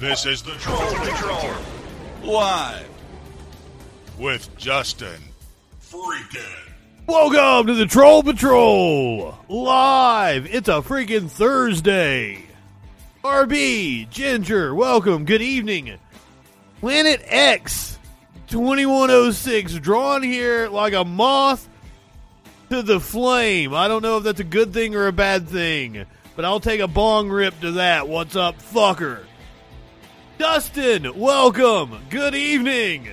This is the Troll Patrol. Live. With Justin. Freaking. Welcome to the Troll Patrol live. It's a freaking Thursday. RB, Ginger, welcome. Good evening. Planet X 2106 drawn here like a moth to the flame. I don't know if that's a good thing or a bad thing, but I'll take a bong rip to that. What's up, fucker? Dustin, welcome. Good evening.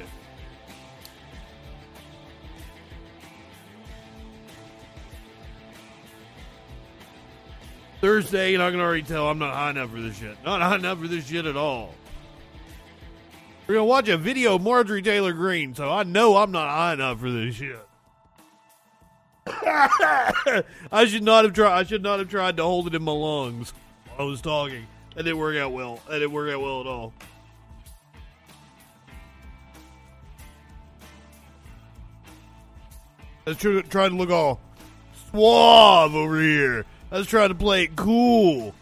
Thursday, and I can already tell I'm not high enough for this shit. Not high enough for this shit at all. We're gonna watch a video of Marjorie Taylor Greene, so I know I'm not high enough for this shit. I should not have tried. I should not have tried to hold it in my lungs while I was talking. That didn't work out well. That didn't work out well at all. I was trying to, look all suave over here. I was trying to play it cool.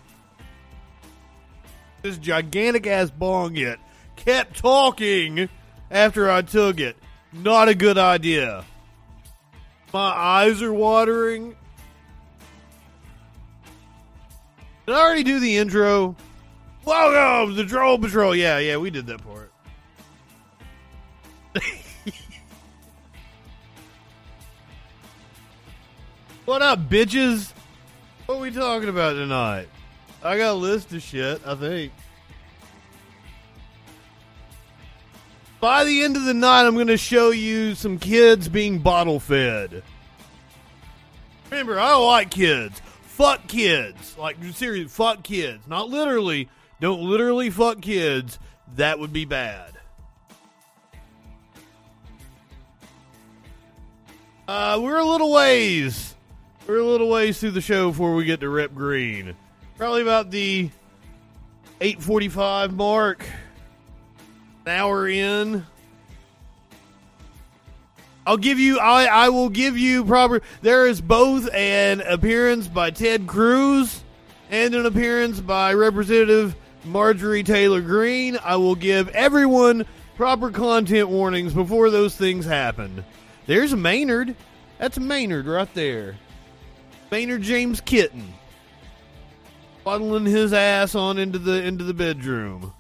This gigantic ass bong yet kept talking after I took it. Not a good idea. My eyes are watering. Did I already do the intro? Welcome to the Troll Patrol. Yeah, yeah, we did that part. what up, bitches? What are we talking about tonight? I got a list of shit, I think. By the end of the night, I'm going to show you some kids being bottle fed. Remember, I like kids. Fuck kids. Like, seriously, fuck kids. Not literally. Don't literally fuck kids. That would be bad. Uh, we're a little ways. We're a little ways through the show before we get to Rip Greene. Probably about the 845 mark. An hour in. I'll give you. I I will give you proper. There is both an appearance by Ted Cruz and an appearance by Representative Marjorie Taylor Greene. I will give everyone proper content warnings before those things happen. There's Maynard. That's Maynard right there. Maynard James Kitten, waddling his ass on into the into the bedroom.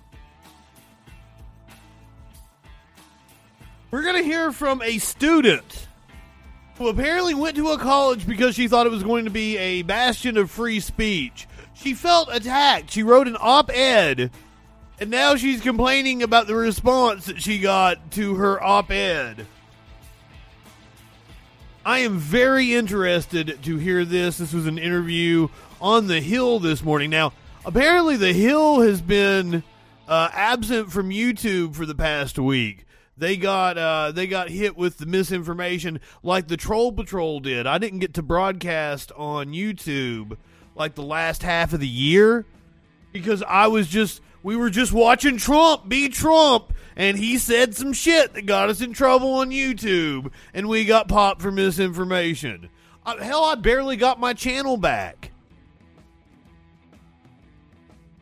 We're going to hear from a student who apparently went to a college because she thought it was going to be a bastion of free speech. She felt attacked. She wrote an op ed, and now she's complaining about the response that she got to her op ed. I am very interested to hear this. This was an interview on The Hill this morning. Now, apparently, The Hill has been uh, absent from YouTube for the past week they got uh, they got hit with the misinformation like the Troll Patrol did. I didn't get to broadcast on YouTube like the last half of the year because I was just we were just watching Trump be Trump and he said some shit that got us in trouble on YouTube and we got popped for misinformation. Uh, hell, I barely got my channel back.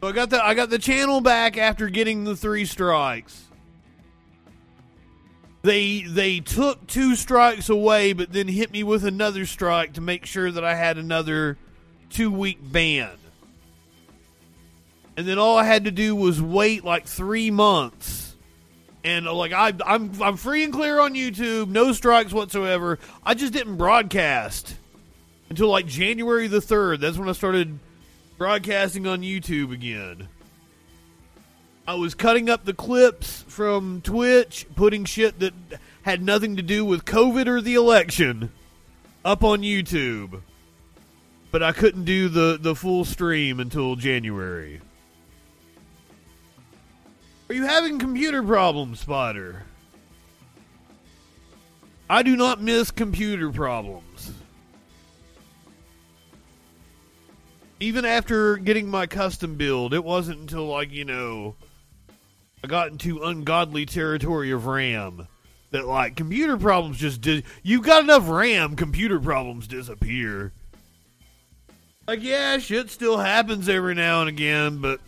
So I got the I got the channel back after getting the three strikes they they took two strikes away, but then hit me with another strike to make sure that I had another two week ban. And then all I had to do was wait like three months, and uh, like I I'm I'm free and clear on YouTube, no strikes whatsoever. I just didn't broadcast until like January the third. That's when I started broadcasting on YouTube again. I was cutting up the clips from Twitch, putting shit that had nothing to do with COVID or the election up on YouTube. But I couldn't do the, the full stream until January. Are you having computer problems, Spider? I do not miss computer problems. Even after getting my custom build, it wasn't until like, you know, I got into ungodly territory of RAM. That like computer problems just did. You got enough RAM, computer problems disappear. Like yeah, shit still happens every now and again, but.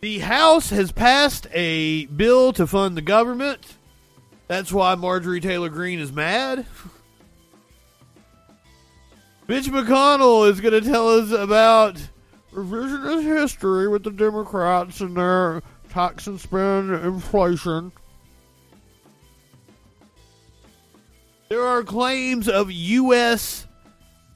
The House has passed a bill to fund the government. That's why Marjorie Taylor Greene is mad. Mitch McConnell is going to tell us about revisionist history with the Democrats and their tax and spend inflation. There are claims of U.S.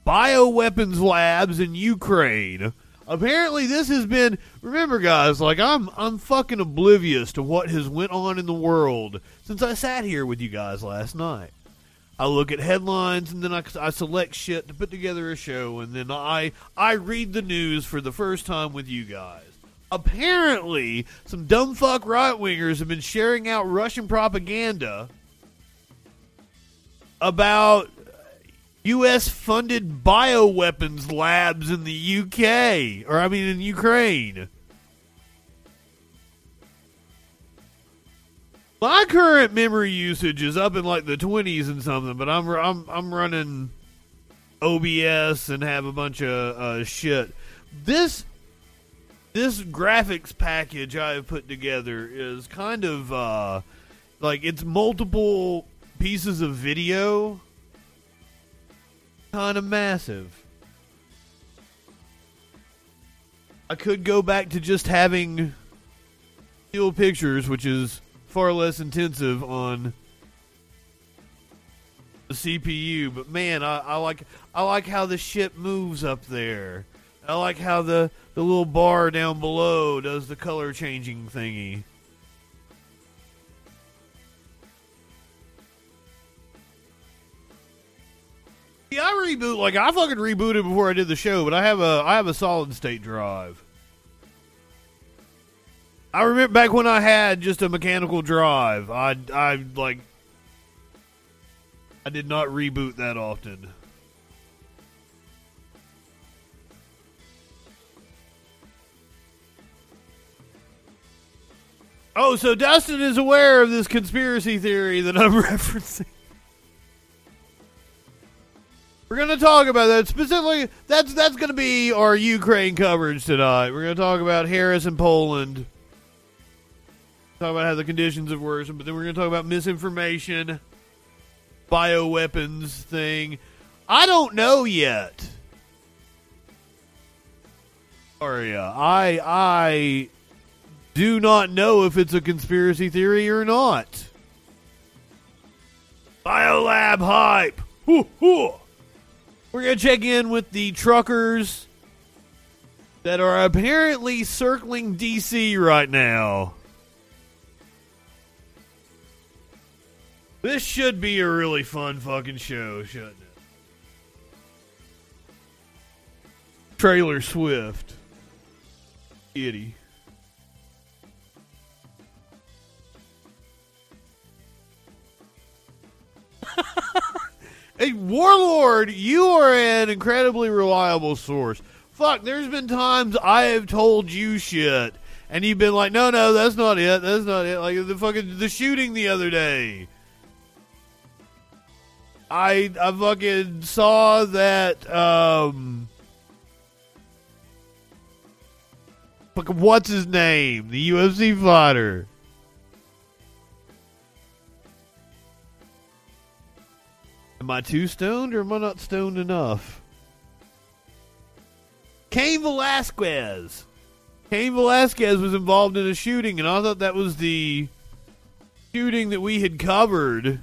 bioweapons labs in Ukraine. Apparently, this has been. Remember, guys, like I'm, I'm fucking oblivious to what has went on in the world since I sat here with you guys last night. I look at headlines and then I, I select shit to put together a show, and then I, I read the news for the first time with you guys. Apparently, some dumb fuck right wingers have been sharing out Russian propaganda about U.S. funded bioweapons labs in the U.K. or I mean in Ukraine. My current memory usage is up in like the twenties and something, but I'm I'm I'm running OBS and have a bunch of uh, shit. This this graphics package I have put together is kind of uh, like it's multiple pieces of video, kind of massive. I could go back to just having still pictures, which is far less intensive on the CPU. But man, I, I like I like how the ship moves up there. I like how the the little bar down below does the color changing thingy. Yeah, I reboot like I fucking rebooted before I did the show, but I have a I have a solid state drive. I remember back when I had just a mechanical drive. I I like I did not reboot that often. Oh, so Dustin is aware of this conspiracy theory that I'm referencing. We're going to talk about that specifically. That's that's going to be our Ukraine coverage tonight. We're going to talk about Harris and Poland. Talk about how the conditions have worsened, but then we're going to talk about misinformation, bioweapons thing. I don't know yet. Sorry, uh, I I do not know if it's a conspiracy theory or not. Biolab hype. Hoo, hoo. We're going to check in with the truckers that are apparently circling DC right now. This should be a really fun fucking show, shouldn't it? Trailer Swift. Itty. Hey, Warlord, you are an incredibly reliable source. Fuck, there's been times I have told you shit, and you've been like, no, no, that's not it. That's not it. Like the fucking the shooting the other day. I I fucking saw that um what's his name? The UFC fighter. Am I too stoned or am I not stoned enough? Cain Velasquez. Cain Velasquez was involved in a shooting, and I thought that was the shooting that we had covered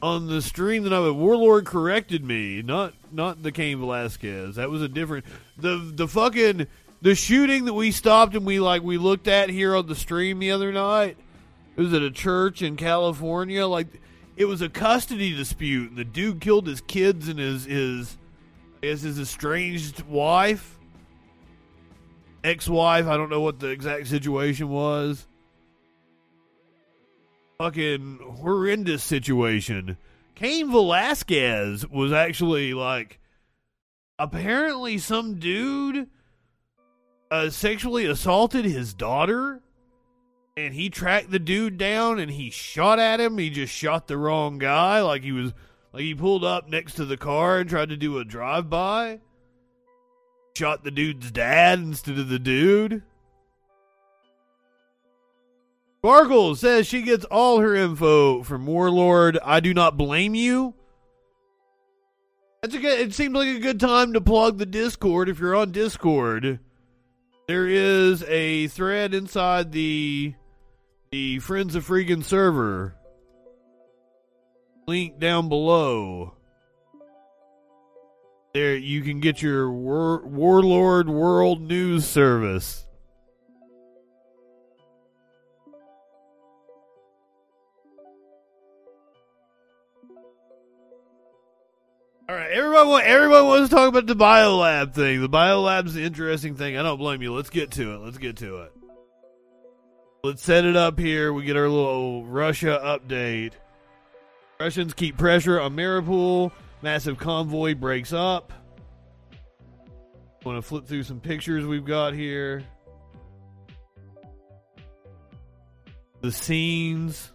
on the stream that I would Warlord corrected me, not not the Cain Velasquez. That was a different the the fucking the shooting that we stopped and we like we looked at here on the stream the other night. It was at a church in California. Like it was a custody dispute. And the dude killed his kids and his his guess his estranged wife, ex-wife. I don't know what the exact situation was. Fucking horrendous situation. Cain Velasquez was actually like apparently some dude uh, sexually assaulted his daughter and he tracked the dude down and he shot at him. He just shot the wrong guy. Like he was, like he pulled up next to the car and tried to do a drive by. Shot the dude's dad instead of the dude. Sparkle says she gets all her info from Warlord. I do not blame you. That's a good, it seems like a good time to plug the Discord if you're on Discord. There is a thread inside the the Friends of Freakin' server. Link down below. There you can get your War, Warlord World News service. All right, everyone. Everyone wants to talk about the biolab thing. The biolab's the interesting thing. I don't blame you. Let's get to it. Let's get to it. Let's set it up here. We get our little Russia update. Russians keep pressure on Mariupol. Massive convoy breaks up. Want to flip through some pictures we've got here. The scenes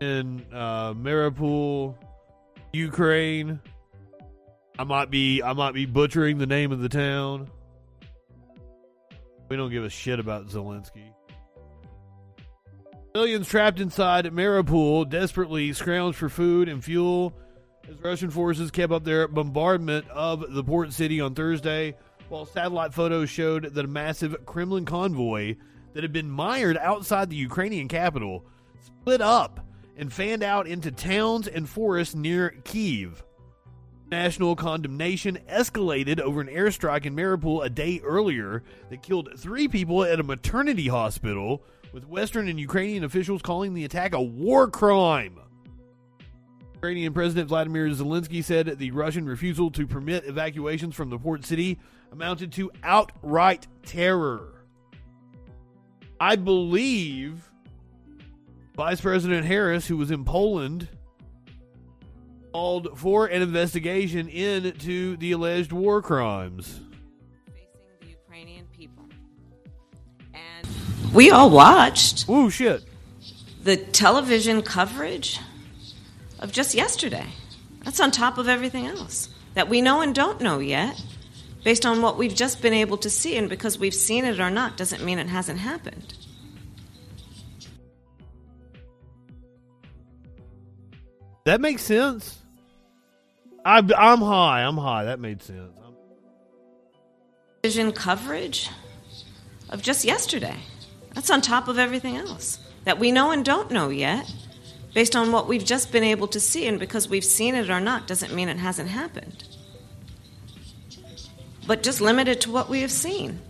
in uh, Ukraine. I might be I might be butchering the name of the town. We don't give a shit about Zelensky. Millions trapped inside Mariupol desperately scrounge for food and fuel as Russian forces kept up their bombardment of the port city on Thursday, while satellite photos showed that a massive Kremlin convoy that had been mired outside the Ukrainian capital split up and fanned out into towns and forests near Kiev. National condemnation escalated over an airstrike in Mariupol a day earlier that killed three people at a maternity hospital with Western and Ukrainian officials calling the attack a war crime. Ukrainian President Vladimir Zelensky said the Russian refusal to permit evacuations from the port city amounted to outright terror. I believe Vice President Harris, who was in Poland, called for an investigation into the alleged war crimes. we all watched. Ooh, shit. The television coverage of just yesterday. That's on top of everything else that we know and don't know yet, based on what we've just been able to see. And because we've seen it or not doesn't mean it hasn't happened. That makes sense. I, I'm high. I'm high. That made sense. Vision coverage of just yesterday. That's on top of everything else that we know and don't know yet, based on what we've just been able to see. And because we've seen it or not doesn't mean it hasn't happened. But just limited to what we have seen.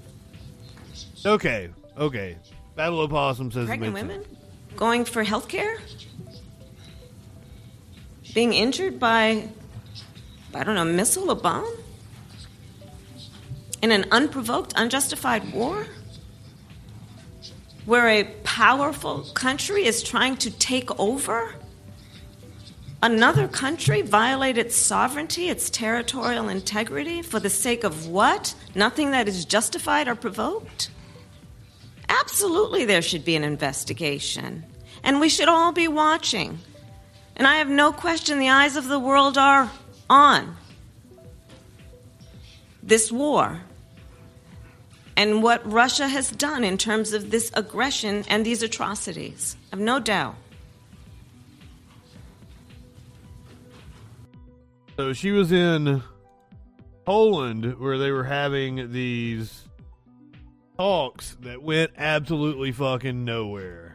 Okay, okay. Battle Opossum says pregnant women going for health care, being injured by, I don't know, a missile, a bomb, in an unprovoked, unjustified war where a powerful country is trying to take over another country, violate its sovereignty, its territorial integrity for the sake of what? Nothing that is justified or provoked? Absolutely, there should be an investigation. And we should all be watching. And I have no question the eyes of the world are on this war and what Russia has done in terms of this aggression and these atrocities. I have no doubt. So she was in Poland where they were having these talks that went absolutely fucking nowhere.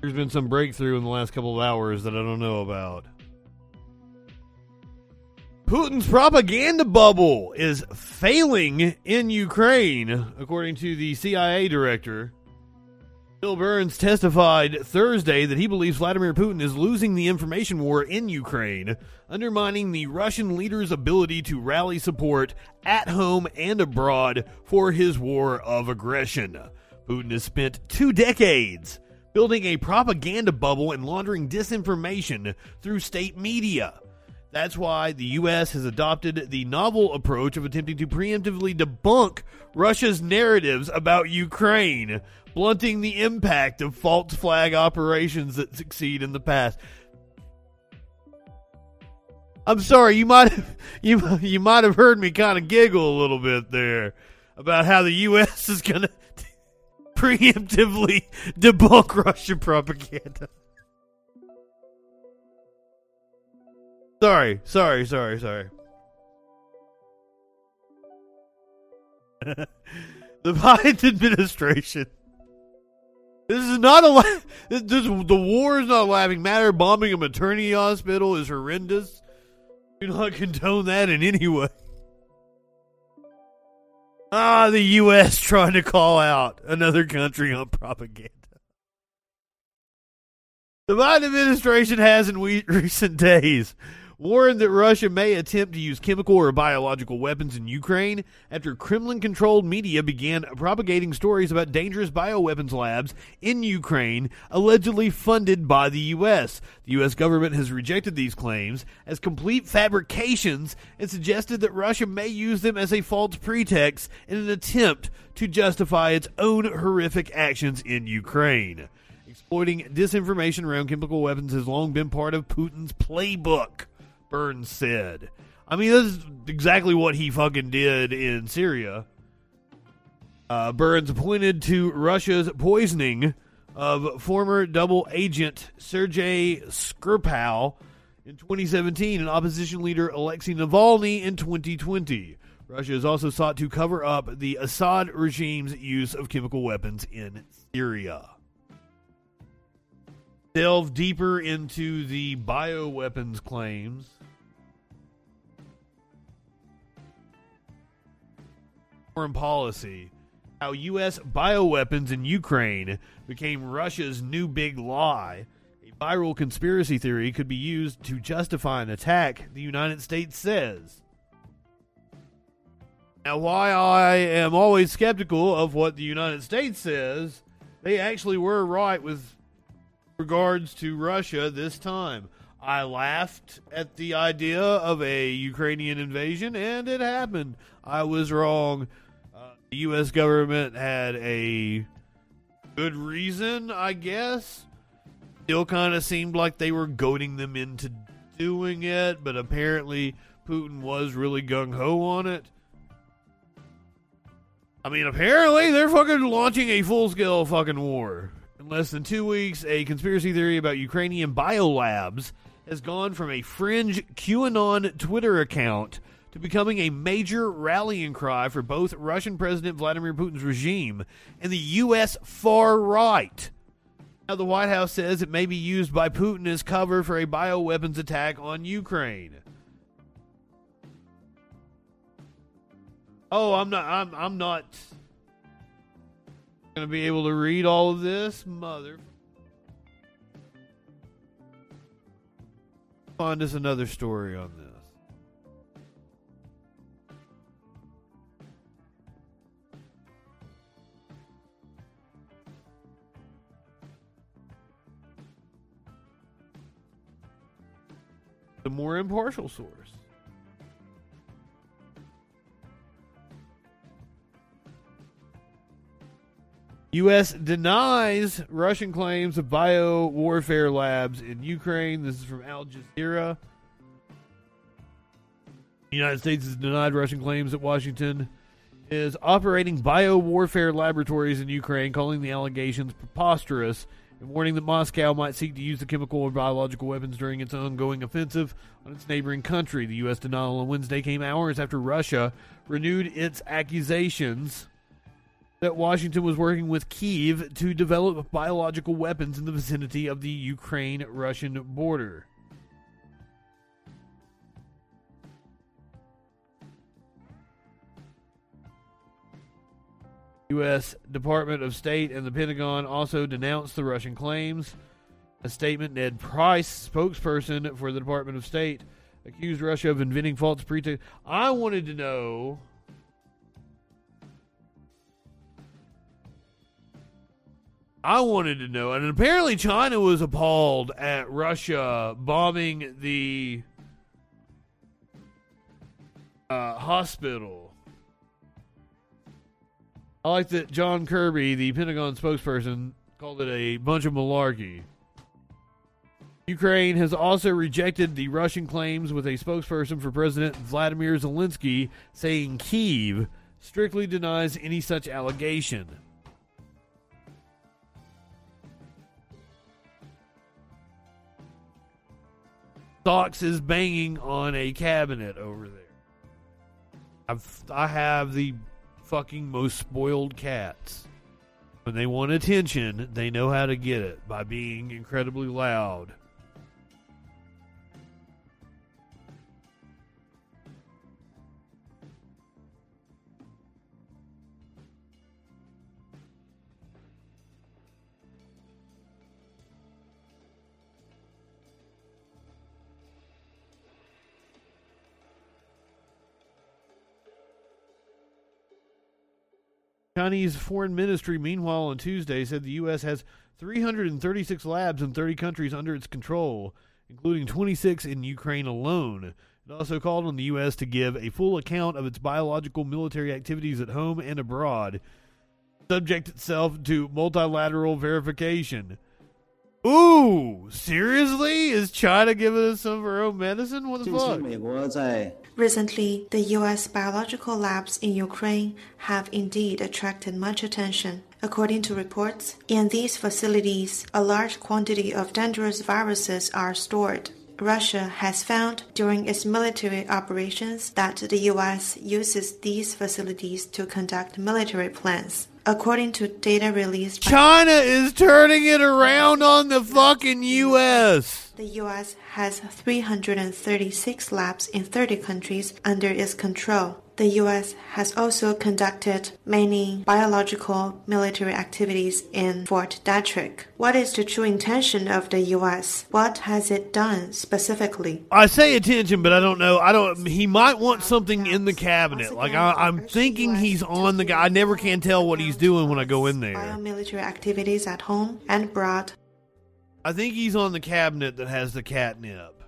There's been some breakthrough in the last couple of hours that I don't know about. Putin's propaganda bubble is failing in Ukraine, according to the CIA director. Bill Burns testified Thursday that he believes Vladimir Putin is losing the information war in Ukraine, undermining the Russian leader's ability to rally support at home and abroad for his war of aggression. Putin has spent two decades building a propaganda bubble and laundering disinformation through state media. That's why the U.S. has adopted the novel approach of attempting to preemptively debunk Russia's narratives about Ukraine, blunting the impact of false flag operations that succeed in the past. I'm sorry, you might have, you you might have heard me kind of giggle a little bit there about how the U.S. is gonna preemptively debunk Russian propaganda. Sorry, sorry, sorry, sorry. the Biden administration. This is not a. This, this, the war is not a laughing matter. Bombing a maternity hospital is horrendous. Do not condone that in any way. Ah, the U.S. trying to call out another country on propaganda. The Biden administration has in we- recent days warned that Russia may attempt to use chemical or biological weapons in Ukraine after Kremlin controlled media began propagating stories about dangerous bioweapons labs in Ukraine allegedly funded by the U.S. The U.S. government has rejected these claims as complete fabrications and suggested that Russia may use them as a false pretext in an attempt to justify its own horrific actions in Ukraine. Exploiting disinformation around chemical weapons has long been part of Putin's playbook. Burns said. I mean, this is exactly what he fucking did in Syria. Uh, Burns pointed to Russia's poisoning of former double agent Sergei Skripal in 2017 and opposition leader Alexei Navalny in 2020. Russia has also sought to cover up the Assad regime's use of chemical weapons in Syria. Delve deeper into the bioweapons claims. Foreign policy. How U.S. bioweapons in Ukraine became Russia's new big lie. A viral conspiracy theory could be used to justify an attack, the United States says. Now, why I am always skeptical of what the United States says, they actually were right with regards to Russia this time. I laughed at the idea of a Ukrainian invasion, and it happened. I was wrong. The U.S. government had a good reason, I guess. Still kind of seemed like they were goading them into doing it, but apparently Putin was really gung ho on it. I mean, apparently they're fucking launching a full scale fucking war. In less than two weeks, a conspiracy theory about Ukrainian biolabs has gone from a fringe QAnon Twitter account to becoming a major rallying cry for both Russian President Vladimir Putin's regime and the U.S. far right. Now, the White House says it may be used by Putin as cover for a bioweapons attack on Ukraine. Oh, I'm not. I'm. I'm not going to be able to read all of this, mother. Find us another story on The more impartial source. U.S. denies Russian claims of bio warfare labs in Ukraine. This is from Al Jazeera. The United States has denied Russian claims that Washington is operating bio warfare laboratories in Ukraine, calling the allegations preposterous and warning that Moscow might seek to use the chemical or biological weapons during its ongoing offensive on its neighboring country. The U.S. denial on Wednesday came hours after Russia renewed its accusations that Washington was working with Kiev to develop biological weapons in the vicinity of the Ukraine Russian border. U.S. Department of State and the Pentagon also denounced the Russian claims. A statement Ned Price, spokesperson for the Department of State, accused Russia of inventing false pretext. I wanted to know I wanted to know, and apparently China was appalled at Russia bombing the uh, hospital. I like that John Kirby, the Pentagon spokesperson, called it a bunch of malarkey. Ukraine has also rejected the Russian claims with a spokesperson for President Vladimir Zelensky saying Kyiv strictly denies any such allegation. Socks is banging on a cabinet over there. I've, I have the fucking most spoiled cats. When they want attention, they know how to get it by being incredibly loud. Chinese Foreign Ministry, meanwhile, on Tuesday said the U.S. has 336 labs in 30 countries under its control, including 26 in Ukraine alone. It also called on the U.S. to give a full account of its biological military activities at home and abroad, subject itself to multilateral verification. Ooh, seriously? Is China giving us some of her own medicine? What the fuck? Recently, the U.S. biological labs in Ukraine have indeed attracted much attention. According to reports, in these facilities, a large quantity of dangerous viruses are stored. Russia has found during its military operations that the U.S. uses these facilities to conduct military plans. According to data released China is turning it around on the fucking U.S. The U.S. has 336 labs in 30 countries under its control. The U.S. has also conducted many biological military activities in Fort Detrick. What is the true intention of the U.S.? What has it done specifically? I say attention, but I don't know. I don't. He might want something in the cabinet. Like I, I'm thinking he's on the guy. I never can tell what he's doing when I go in there. Biomilitary activities at home and abroad. I think he's on the cabinet that has the catnip.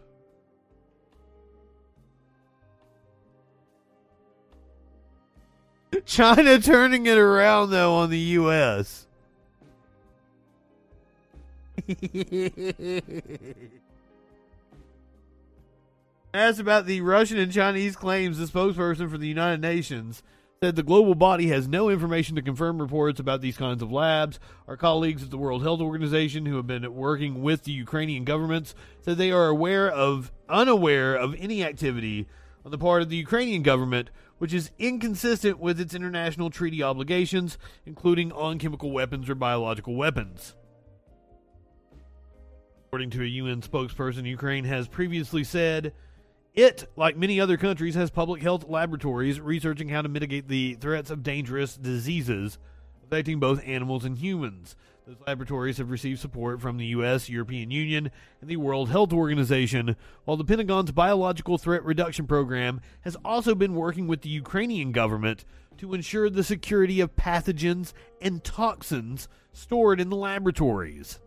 China turning it around though on the U.S. Asked about the Russian and Chinese claims, the spokesperson for the United Nations said the global body has no information to confirm reports about these kinds of labs. Our colleagues at the World Health Organization, who have been working with the Ukrainian governments, said they are aware of unaware of any activity on the part of the Ukrainian government which is inconsistent with its international treaty obligations, including on chemical weapons or biological weapons. According to a UN spokesperson, Ukraine has previously said it, like many other countries, has public health laboratories researching how to mitigate the threats of dangerous diseases affecting both animals and humans. Those laboratories have received support from the U.S., European Union, and the World Health Organization, while the Pentagon's Biological Threat Reduction Program has also been working with the Ukrainian government to ensure the security of pathogens and toxins stored in the laboratories.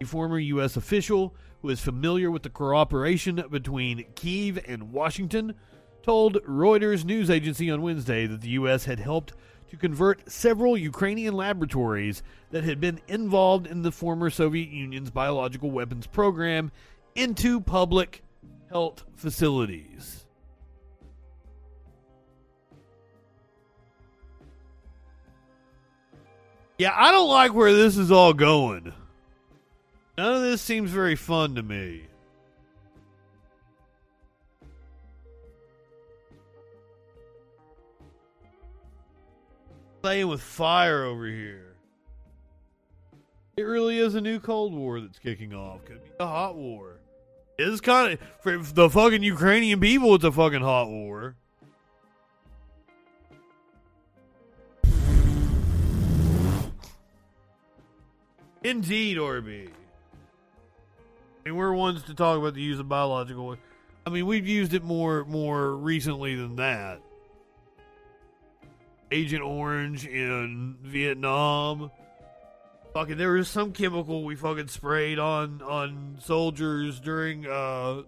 A former U.S. official who is familiar with the cooperation between Kiev and Washington told Reuters news agency on Wednesday that the U.S. had helped to convert several Ukrainian laboratories that had been involved in the former Soviet Union's biological weapons program into public health facilities. Yeah, I don't like where this is all going. None of this seems very fun to me. playing with fire over here. It really is a new Cold War that's kicking off. Could be a hot war. It's kind of for the fucking Ukrainian people. It's a fucking hot war. Indeed, Orby. Mean, we're ones to talk about the use of biological. I mean, we've used it more more recently than that. Agent Orange in Vietnam. Fucking, there was some chemical we fucking sprayed on on soldiers during uh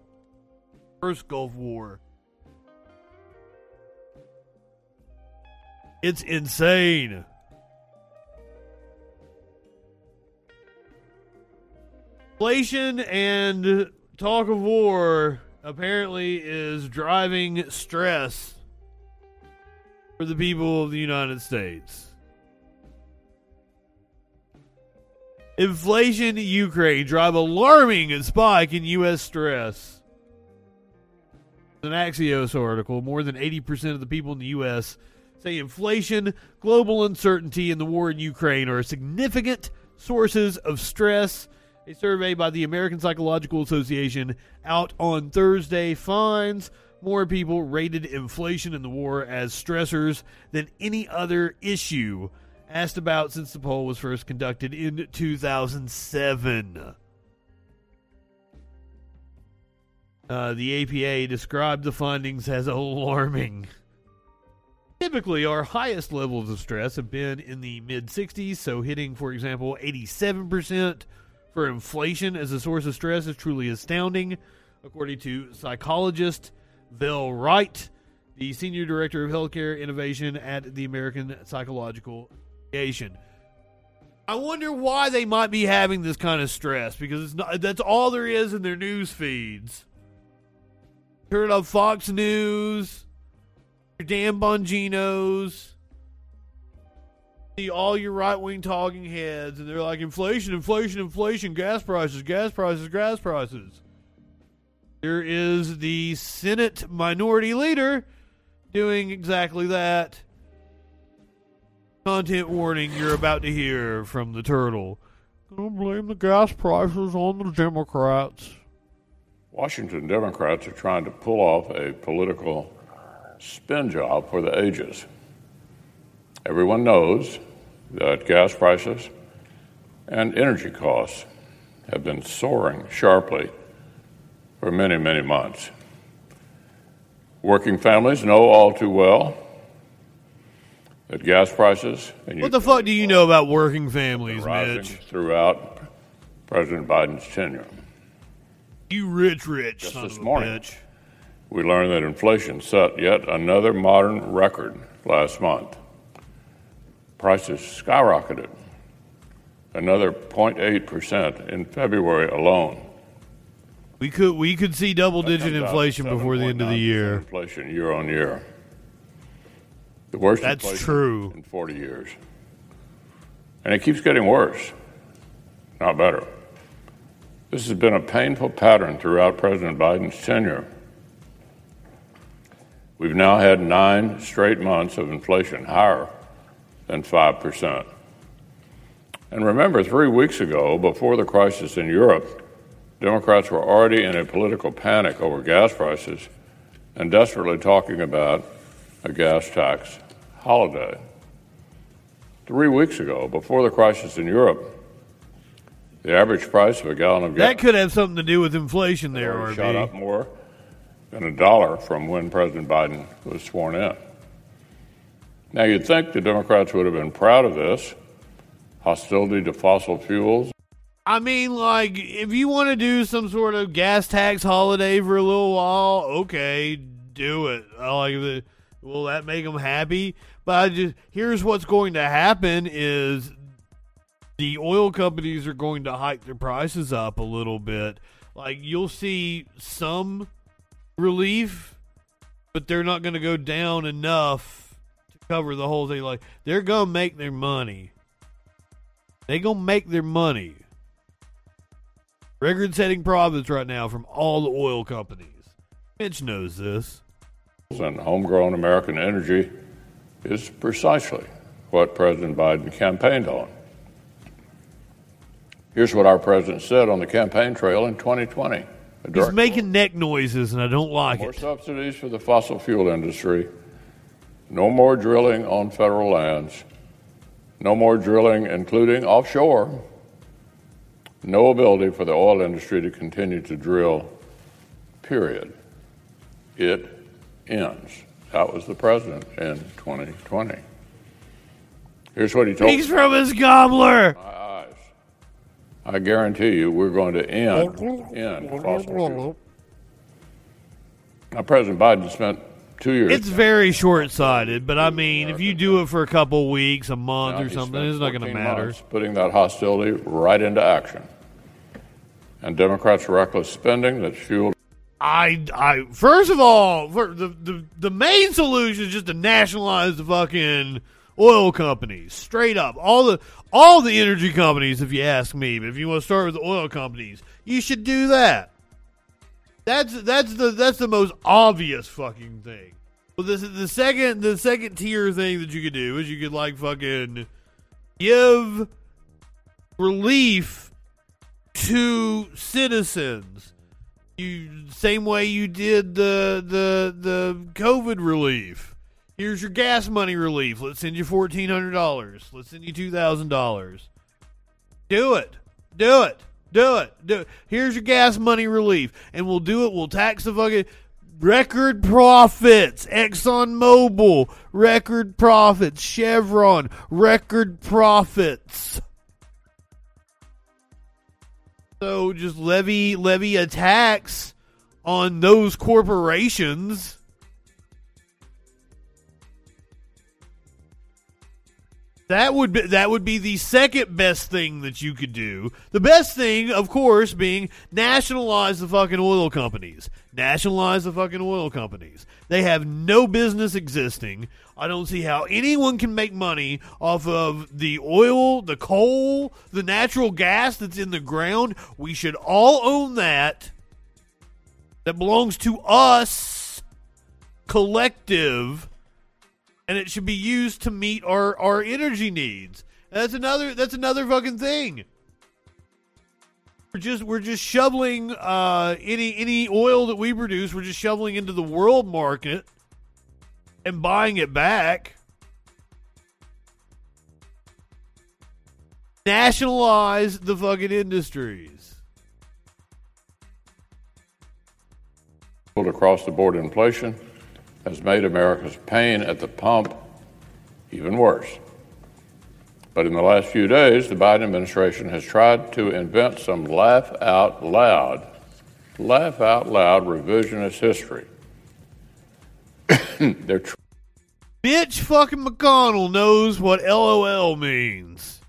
first Gulf War. It's insane. Inflation and talk of war apparently is driving stress for the people of the United States. Inflation in Ukraine drive alarming spike in U.S. stress. An Axios article more than 80% of the people in the U.S. say inflation, global uncertainty, and the war in Ukraine are significant sources of stress. A survey by the American Psychological Association out on Thursday finds more people rated inflation and the war as stressors than any other issue asked about since the poll was first conducted in 2007. Uh, the APA described the findings as alarming. Typically, our highest levels of stress have been in the mid 60s, so hitting, for example, 87% for inflation as a source of stress is truly astounding, according to psychologist Vaile Wright, the Senior Director of Healthcare Innovation at the American Psychological Association. I wonder why they might be having this kind of stress because it's not that's all there is in their news feeds. Turn on Fox News, your damn Bonginos, see all your right wing talking heads, and they're like inflation, inflation, inflation, gas prices, gas prices, gas prices. There is the Senate minority leader doing exactly that. Content warning you're about to hear from the turtle. Don't blame the gas prices on the Democrats. Washington Democrats are trying to pull off a political spin job for the ages. Everyone knows that gas prices and energy costs have been soaring sharply for many, many months. Working families know all too well that gas prices and What the fuck do you know about working families, Mitch? throughout President Biden's tenure. You rich, rich Just son this of a morning. bitch. We learned that inflation set yet another modern record last month. Prices skyrocketed, another 0.8% in February alone. We could we could see double digit inflation before the end of the year. Inflation year on year. The worst That's inflation true. in 40 years. And it keeps getting worse, not better. This has been a painful pattern throughout President Biden's tenure. We've now had nine straight months of inflation higher than 5%. And remember, three weeks ago, before the crisis in Europe, Democrats were already in a political panic over gas prices and desperately talking about a gas tax holiday. Three weeks ago, before the crisis in Europe, the average price of a gallon of gas That could have something to do with inflation there, shot up more than a dollar from when President Biden was sworn in. Now, you'd think the Democrats would have been proud of this hostility to fossil fuels, I mean, like, if you want to do some sort of gas tax holiday for a little while, okay, do it. Like. Will that make them happy? But I just here's what's going to happen is the oil companies are going to hike their prices up a little bit. Like you'll see some relief, but they're not going to go down enough cover the whole thing. Like they're going to make their money. They going to make their money. Record setting profits right now from all the oil companies. Mitch knows this. and homegrown American energy is precisely what President Biden campaigned on. Here's what our president said on the campaign trail in 2020. A He's making neck noises, and I don't like More it. More subsidies for the fossil fuel industry. No more drilling on federal lands. No more drilling, including offshore. No ability for the oil industry to continue to drill, period. It ends. That was the president in 2020. Here's what he told Speaks from his gobbler. my eyes. I guarantee you we're going to end, end fossil fuels. Now, President Biden spent two years. It's very short sighted, but I mean, if you do it for a couple weeks, a month, Now, or he something, spent it's not going to 14 matter. months Putting that hostility right into action. And Democrats' reckless spending that's fueled I, I, first of all, for the, the the main solution is just to nationalize the fucking oil companies, straight up. All the all the energy companies, if you ask me. But if you want to start with the oil companies, you should do that. That's that's the that's the most obvious fucking thing. Well, this the second the second tier thing that you could do is you could like fucking give relief to citizens. You same way you did the the the COVID relief. Here's your gas money relief. Let's send you fourteen hundred dollars. Let's send you two thousand dollars. Do it. Do it. Do it. Do it. Here's your gas money relief, and we'll do it. We'll tax the fucking record profits. Exxon Mobil record profits. Chevron record profits. So just levy levy a tax on those corporations. That would be that would be the second best thing that you could do. The best thing, of course, being nationalize the fucking oil companies. Nationalize the fucking oil companies. They have no business existing. I don't see how anyone can make money off of the oil, the coal, the natural gas that's in the ground. We should all own that. That belongs to us, collective and it should be used to meet our our energy needs. That's another that's another fucking thing. We're just we're just shoveling uh, any any oil that we produce. We're just shoveling into the world market and buying it back. Nationalize the fucking industries. Across the board inflation has made America's pain at the pump even worse. But in the last few days, the Biden administration has tried to invent some laugh out loud, laugh out loud revisionist history. They're tr- Bitch fucking McConnell knows what LOL means.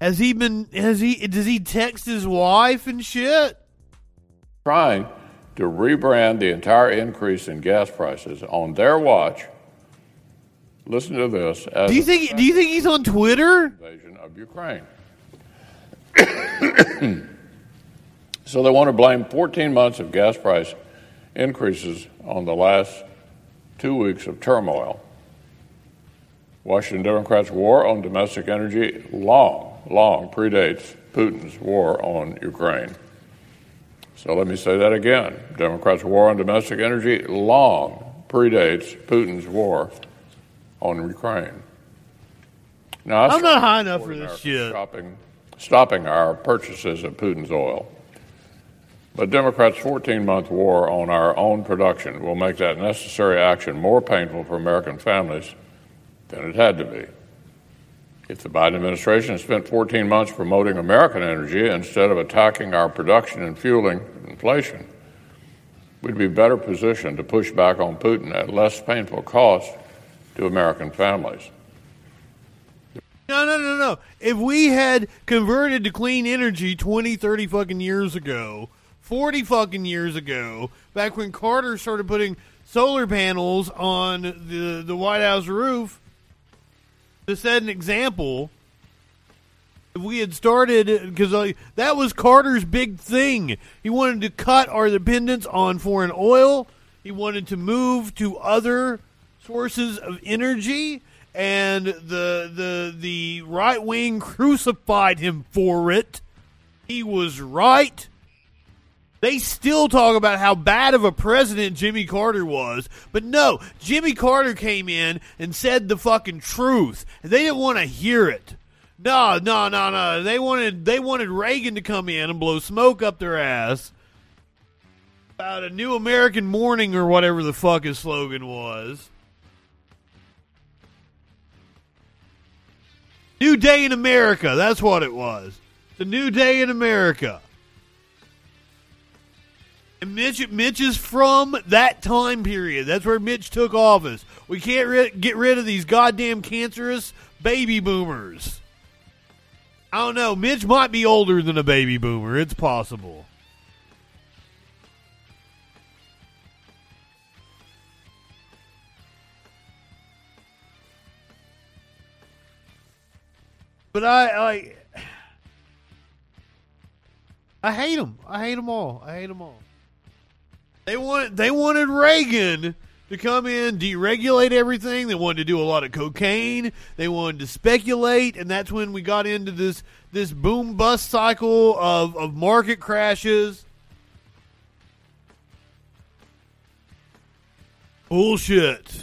Has he been has he does he text his wife and shit? trying to rebrand the entire increase in gas prices on their watch. Listen to this. As Do you think do you think he's on Twitter? invasion of Ukraine. so they want to blame 14 months of gas price increases on the last two weeks of turmoil. Washington Democrats' war on domestic energy long, long predates Putin's war on Ukraine. So let me say that again. Democrats' war on domestic energy long predates Putin's war on Ukraine. Now, I'm not high enough for this shit. Stopping, stopping our purchases of Putin's oil. But Democrats' 14 month war on our own production will make that necessary action more painful for American families than it had to be. If the Biden administration spent 14 months promoting American energy instead of attacking our production and fueling inflation, we'd be better positioned to push back on Putin at less painful cost to American families. No, no, no, no. If we had converted to clean energy 20, 30 fucking years ago, 40 fucking years ago, back when Carter started putting solar panels on the, the White House roof, to set an example, if we had started, because like, uh, that was Carter's big thing. He wanted to cut our dependence on foreign oil, he wanted to move to other sources of energy and the the the right wing crucified him for it. He was right. They still talk about how bad of a president Jimmy Carter was, but no, Jimmy Carter came in and said the fucking truth. And they didn't want to hear it. No, no, no, no. They wanted they wanted Reagan to come in and blow smoke up their ass about a new American morning or whatever the fuck his slogan was. New Day in America. That's what it was. The New Day in America. Mitch, Mitch is from that time period. That's where Mitch took office. We can't ri- get rid of these goddamn cancerous baby boomers. I don't know. Mitch might be older than a baby boomer. It's possible. But I, I, I hate them. I hate them all. I hate them all. They want they wanted Reagan to come in, deregulate everything. They wanted to do a lot of cocaine. They wanted to speculate, and that's when we got into this this boom bust cycle of, of market crashes. Bullshit.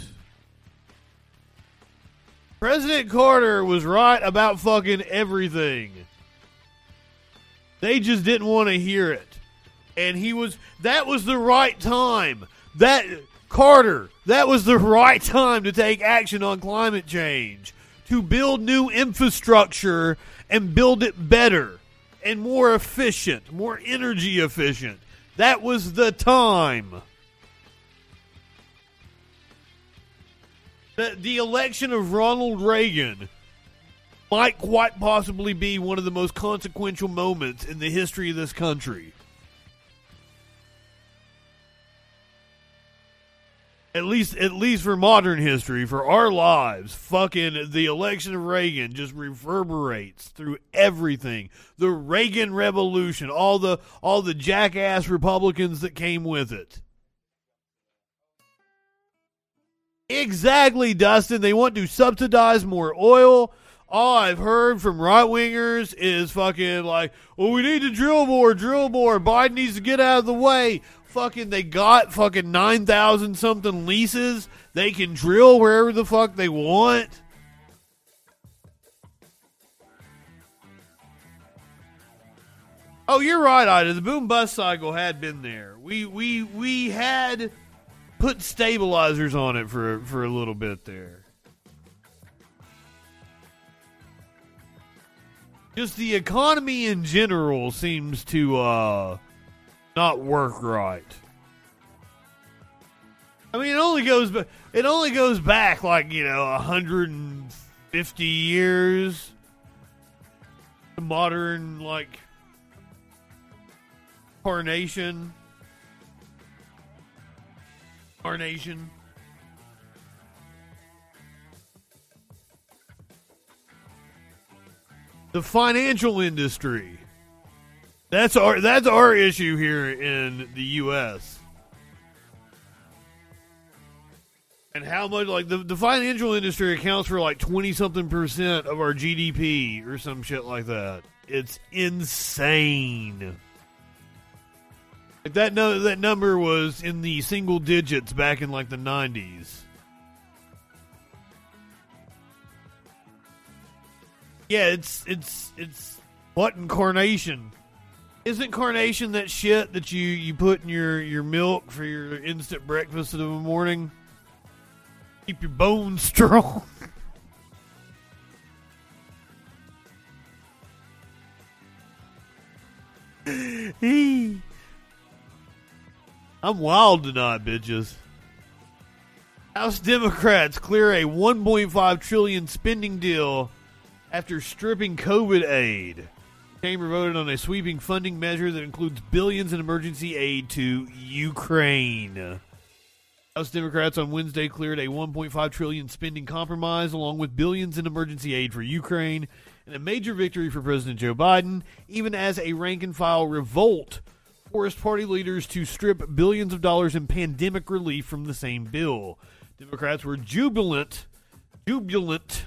President Carter was right about fucking everything. They just didn't want to hear it. And he was that was the right time. That Carter, that was the right time to take action on climate change, to build new infrastructure and build it better and more efficient, more energy efficient. That was the time. The, the election of Ronald Reagan might quite possibly be one of the most consequential moments in the history of this country. At least, at least for modern history, for our lives, fucking the election of Reagan just reverberates through everything. The Reagan Revolution, all the all the jackass Republicans that came with it. Exactly, Dustin. They want to subsidize more oil. All I've heard from right wingers is fucking like, well, we need to drill more, drill more. Biden needs to get out of the way fucking they got fucking 9,000 something leases. They can drill wherever the fuck they want. Oh, you're right, Ida. The boom bust cycle had been there. We we we had put stabilizers on it for for a little bit there. Just the economy in general seems to uh not work right. I mean, it only goes it only goes back like you know 150 years. Modern like carnation, carnation. The financial industry that's our that's our issue here in the U.S. And how much like the the financial industry accounts for like twenty something percent of our GDP or some shit like that. It's insane. Like that no, that number was in the single digits back in like the nineties. Yeah, it's it's it's what incarnation. Isn't carnation that shit that you, you put in your, your milk for your instant breakfast in the morning? Keep your bones strong. I'm wild tonight, bitches. House Democrats clear a 1.5 trillion spending deal after stripping COVID aid. Chamber voted on a sweeping funding measure that includes billions in emergency aid to Ukraine. House Democrats on Wednesday cleared a 1.5 trillion spending compromise along with billions in emergency aid for Ukraine and a major victory for President Joe Biden, even as a rank and file revolt forced party leaders to strip billions of dollars in pandemic relief from the same bill. Democrats were jubilant jubilant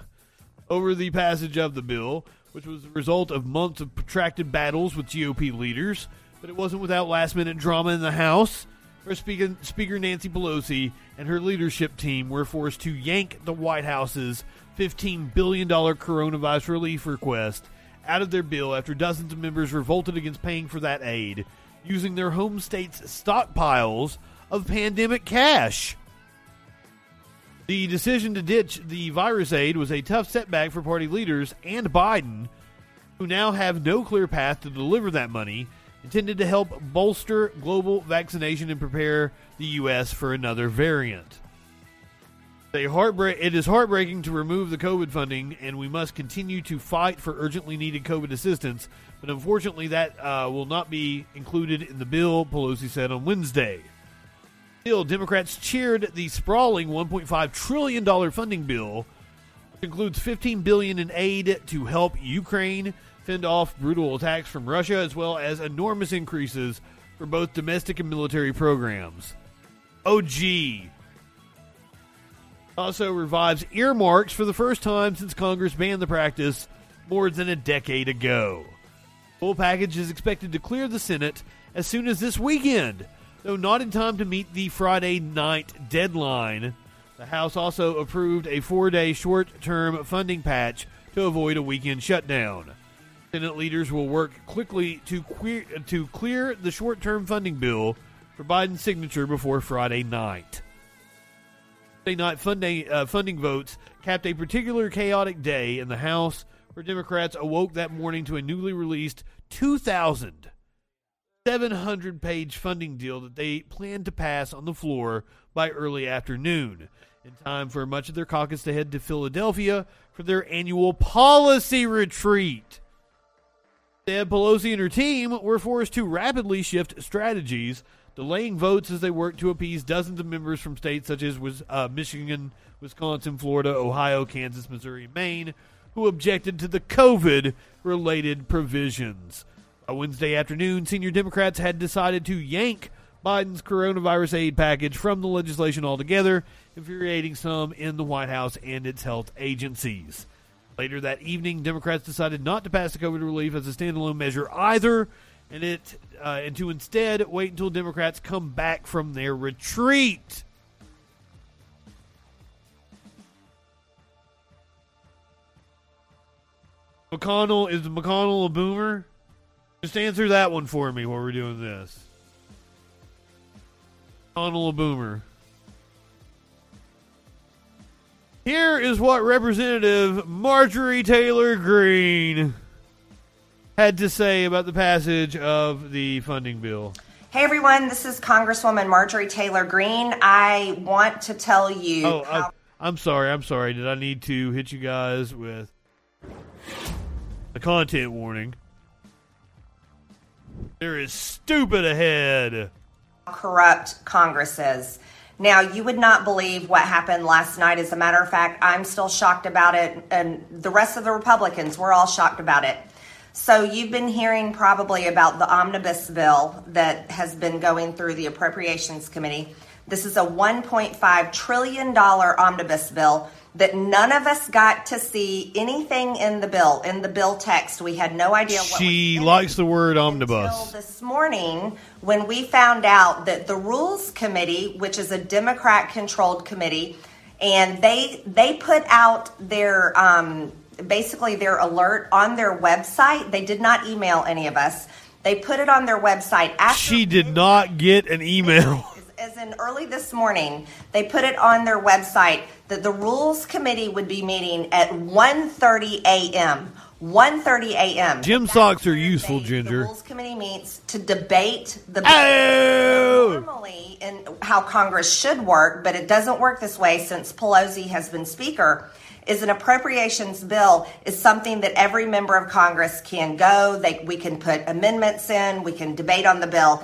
over the passage of the bill, which was the result of months of protracted battles with GOP leaders. But it wasn't without last minute drama in the House, where Speaker, Speaker Nancy Pelosi and her leadership team were forced to yank the White House's $15 billion coronavirus relief request out of their bill after dozens of members revolted against paying for that aid using their home states' stockpiles of pandemic cash. The decision to ditch the virus aid was a tough setback for party leaders and Biden, who now have no clear path to deliver that money, intended to help bolster global vaccination and prepare the U.S. for another variant. Heartbreak- it is heartbreaking to remove the COVID funding, and we must continue to fight for urgently needed COVID assistance. But unfortunately, that uh, will not be included in the bill, Pelosi said on Wednesday. Democrats cheered the sprawling $1.5 trillion funding bill, which includes 15 billion in aid to help Ukraine fend off brutal attacks from Russia, as well as enormous increases for both domestic and military programs. OG also revives earmarks for the first time since Congress banned the practice more than a decade ago. Full package is expected to clear the Senate as soon as this weekend, though not in time to meet the Friday night deadline. The House also approved a four day short term funding patch to avoid a weekend shutdown. Senate leaders will work quickly to, to clear the short term funding bill for Biden's signature before Friday night. Friday night funding, uh, funding votes capped a particular chaotic day in the House where Democrats awoke that morning to a newly released 2,700 page funding deal that they plan to pass on the floor by early afternoon, in time for much of their caucus to head to Philadelphia for their annual policy retreat. Instead, Pelosi and her team were forced to rapidly shift strategies, delaying votes as they worked to appease dozens of members from states such as uh, Michigan, Wisconsin, Florida, Ohio, Kansas, Missouri, and Maine, who objected to the COVID related provisions. A Wednesday afternoon, senior Democrats had decided to yank Biden's coronavirus aid package from the legislation altogether, infuriating some in the White House and its health agencies. Later that evening, Democrats decided not to pass the COVID relief as a standalone measure either, and it uh, and to instead wait until Democrats come back from their retreat. McConnell is McConnell a boomer? Just answer that one for me while we're doing this. A boomer. Here is what Representative Marjorie Taylor Greene had to say about the passage of the funding bill. Hey everyone, this is Congresswoman Marjorie Taylor Greene. I want to tell you. Oh, how- I, I'm sorry. I'm sorry. Did I need to hit you guys with a content warning? There is stupid ahead. Corrupt Congresses. Now, you would not believe what happened last night. As a matter of fact, I'm still shocked about it, and the rest of the Republicans, we're all shocked about it. So, you've been hearing probably about the omnibus bill that has been going through the Appropriations Committee. This is a $1.5 trillion omnibus bill that none of us got to see anything in the bill, in the bill text. We had no idea what She likes the word omnibus. This morning, when we found out that the Rules Committee, which is a Democrat controlled committee, and they they put out their um, basically their alert on their website. They did not email any of us. They put it on their website after She did not get an email. as in early this morning, they put it on their website that the Rules Committee would be meeting at 1:30 a.m. 1:30 a.m. Gym socks are useful, they- Ginger. The Rules Committee meets to debate the bill. Oh! Normally, in how Congress should work, but it doesn't work this way since Pelosi has been Speaker. Is an appropriations bill is something that every member of Congress can go. They, we can put amendments in. We can debate on the bill.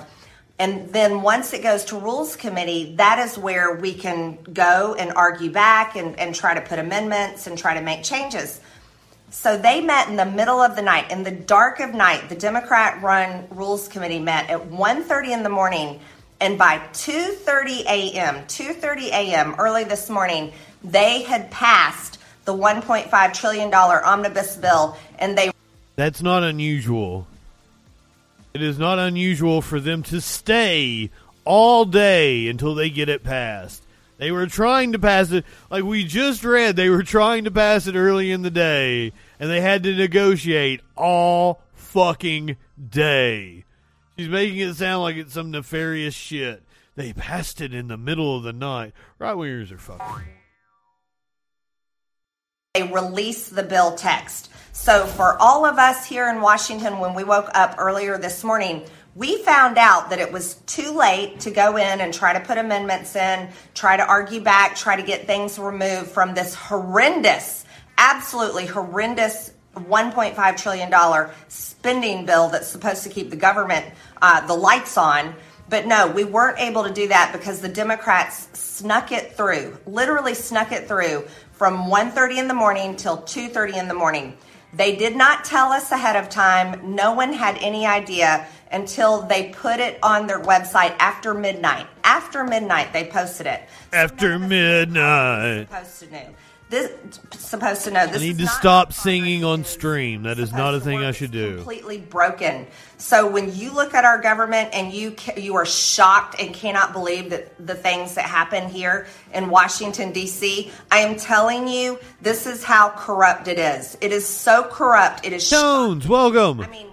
And then once it goes to Rules Committee, that is where we can go and argue back and, and try to put amendments and try to make changes. So they met in the middle of the night, in the dark of night. The Democrat-run Rules Committee met at 1:30 in the morning, and by 2:30 a.m., 2:30 a.m. early this morning, they had passed the 1.5 trillion dollar omnibus bill, and they That's not unusual. It is not unusual for them to stay all day until they get it passed. They were trying to pass it, like we just read, they were trying to pass it early in the day, and they had to negotiate all fucking day. She's making it sound like it's some nefarious shit. They passed it in the middle of the night. Right wingers are fucking. they release the bill text. So, for all of us here in Washington, when we woke up earlier this morning, we found out that it was too late to go in and try to put amendments in, try to argue back, try to get things removed from this horrendous, absolutely horrendous $1.5 trillion spending bill that's supposed to keep the government, uh, the lights on. But no, we weren't able to do that because the Democrats snuck it through, literally snuck it through from 1:30 in the morning till 2:30 in the morning. They did not tell us ahead of time. No one had any idea until they put it on their website after midnight. After midnight, they posted it. So After midnight. To know. This supposed to know. This I need is to stop singing on stream. That is not a thing. I should do. Completely broken. So when you look at our government and you ca- you are shocked and cannot believe that the things that happen here in Washington D.C. I am telling you, this is how corrupt it is. It is so corrupt. It is. Jones, welcome. I mean,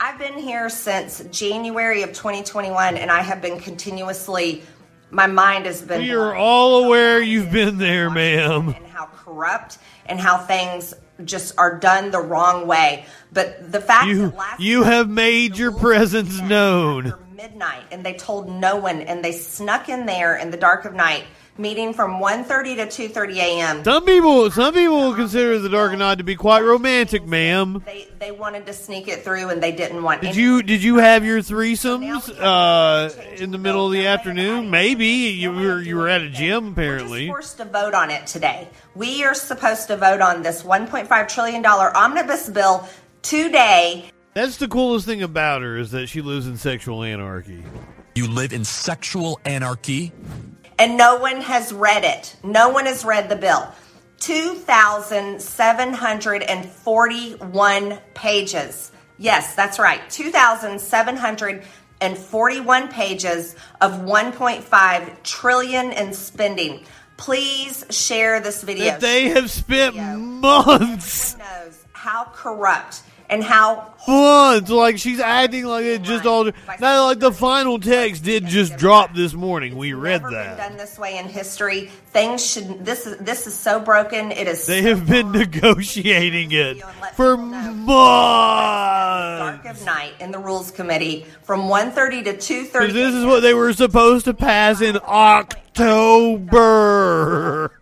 I've been here since January of 2021, and I have been continuously. My mind has been. We are all aware you've been there, ma'am. And how corrupt and how things just are done the wrong way. But the fact You that last you have made your presence known. midnight, and they told no one, and they snuck in there in the dark of night, meeting from 1.30 to 2.30 a.m. Some people some people will consider the Dark Knight to be quite romantic, ma'am. They they wanted to sneak it through, and they didn't want. Did you did you have your threesomes uh, in the middle of the afternoon? Maybe you were you were at a gym We're apparently. just forced to vote on it today. We are supposed to vote on this 1.5 trillion dollar omnibus bill today. That's the coolest thing about her is that she lives in sexual anarchy. You live in sexual anarchy? And no one has read it. No one has read the bill. 2,741 pages. Yes, that's right. 2,741 pages of 1.5 trillion in spending. Please share this video. That they have spent Video. months Everyone knows how corrupt and how months like she's acting like it just all not like the final text did just drop this morning. We read never been that. done this way in history. Things should. This is this is so broken. It is. They so have been negotiating it for months. Dark of night in the rules committee from 1.30 to two thirty. This is what they were supposed to pass in October.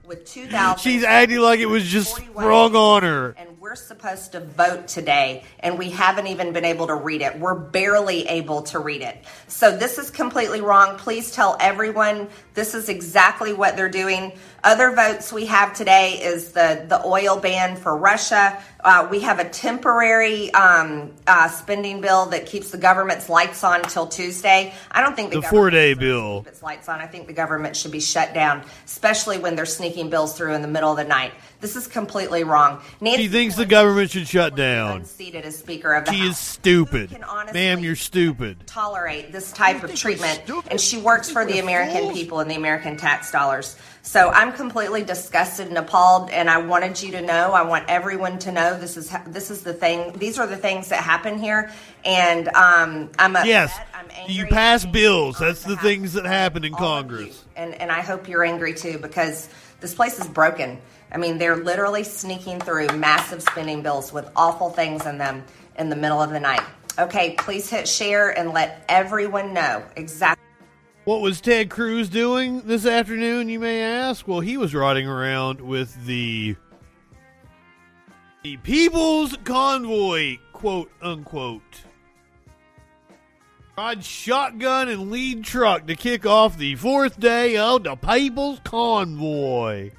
with 2000 She's acting like it was just sprung on her. and supposed to vote today and we haven't even been able to read it. We're barely able to read it. So this is completely wrong. Please tell everyone this is exactly what they're doing other votes we have today is the the oil ban for russia uh, we have a temporary um, uh, spending bill that keeps the government's lights on until tuesday i don't think the, The four-day bill. keep its lights on. I think the government should be shut down, especially when they're sneaking bills through in the middle of the night. This is completely wrong. Nancy She thinks the government should shut down. unseated as Speaker of the She House. is stupid. Who Ma'am, you're stupid. Tolerate this type of treatment, and she works for the American people and the American tax dollars. So I'm completely disgusted and appalled, and I wanted you to know. I want everyone to know this is this is the thing. These are the things that happen here, and um, I'm upset. Yes, I'm angry. you pass bills. That's the things that happen in Congress. and and I hope you're angry too because this place is broken. I mean, they're literally sneaking through massive spending bills with awful things in them in the middle of the night. Okay, please hit share and let everyone know exactly. What was Ted Cruz doing this afternoon, you may ask? Well, he was riding around with the the People's Convoy, quote unquote. Ride shotgun and lead truck to kick off the fourth day of the People's Convoy.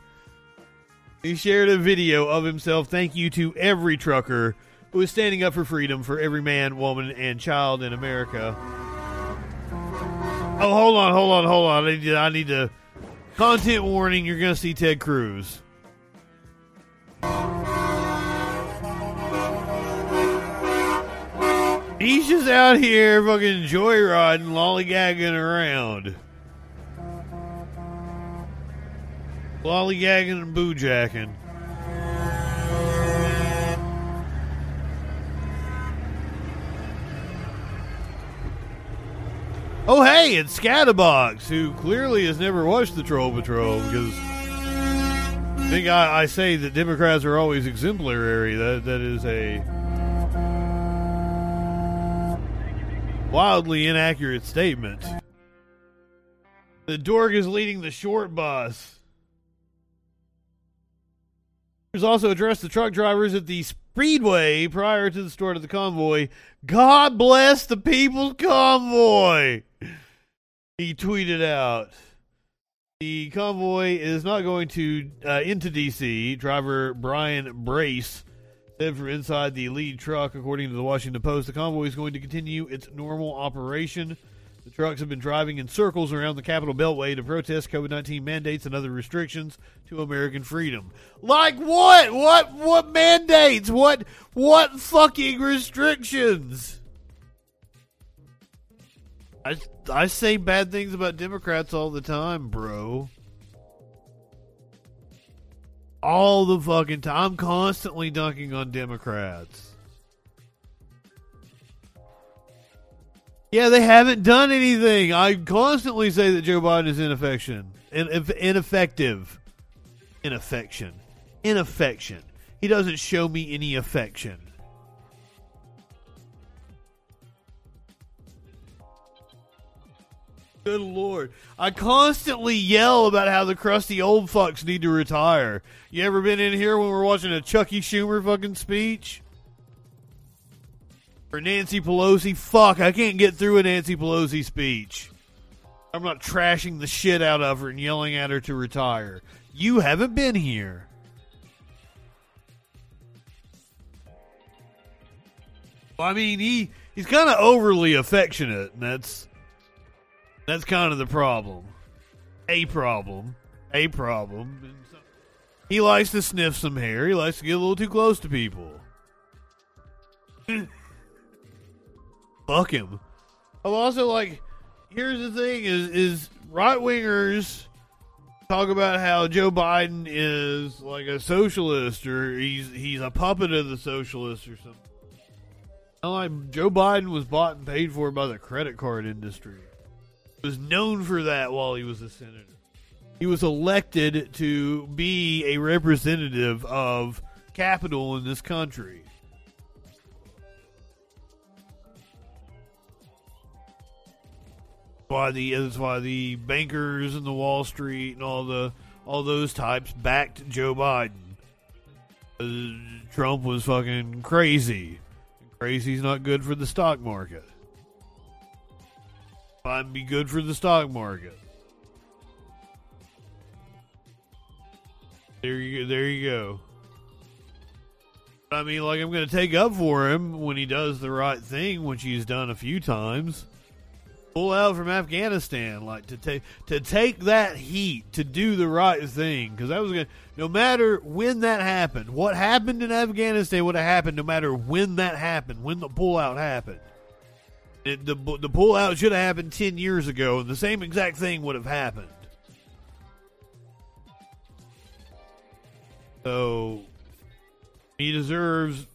He shared a video of himself. Thank you to every trucker who is standing up for freedom for every man, woman, and child in America. Oh, hold on, hold on, hold on. I need to. I need to content warning. You're going to see Ted Cruz. He's just out here fucking joyriding, lollygagging around. Lollygagging and boojacking. Oh, hey, it's Scatterbox, who clearly has never watched the Troll Patrol because I think I, I say that Democrats are always exemplary. That that is a wildly inaccurate statement. The dork is leading the short bus. There's also addressed the truck drivers at the speedway prior to the start of the convoy. God bless the people's convoy. He tweeted out. The convoy is not going to uh, into DC. Driver Brian Brase Said from inside the lead truck, according to the Washington Post, the convoy is going to continue its normal operation. The trucks have been driving in circles around the Capitol Beltway to protest COVID 19 mandates and other restrictions to American freedom. Like what? What what mandates? What what fucking restrictions? I I say bad things about Democrats all the time, bro. All the fucking time. I'm constantly dunking on Democrats. Yeah, they haven't done anything. I constantly say that Joe Biden is ineffection, in, ineffective, inaffection, inaffection. He doesn't show me any affection. Good lord. I constantly yell about how the crusty old fucks need to retire. You ever been in here when we're watching a Chucky Schumer fucking speech? Or Nancy Pelosi? Fuck, I can't get through a Nancy Pelosi speech. I'm not trashing the shit out of her and yelling at her to retire. You haven't been here. I mean, he he's kind of overly affectionate, and that's that's kind of the problem. A problem. A problem. He likes to sniff some hair. He likes to get a little too close to people. Fuck him. I'm also like, here's the thing: is is right wingers talk about how Joe Biden is like a socialist or he's he's a puppet of the socialists or something. I'm like Joe Biden was bought and paid for by the credit card industry He was known for that while he was a senator. He was elected to be a representative of capital in this country. Why the that's why the bankers and the Wall Street and all the all those types backed Joe Biden. Uh, Trump was fucking crazy. Crazy's not good for the stock market might be good for the stock market. There you. There you go. I mean, like I'm going to take up for him when he does the right thing, which he's done a few times. Pull out from Afghanistan, like to take to take that heat, to do the right thing, because that was to No matter when that happened, what happened in Afghanistan would have happened. No matter when that happened, when the pullout happened. It, the the pullout should have happened ten years ago, and the same exact thing would have happened. So he deserves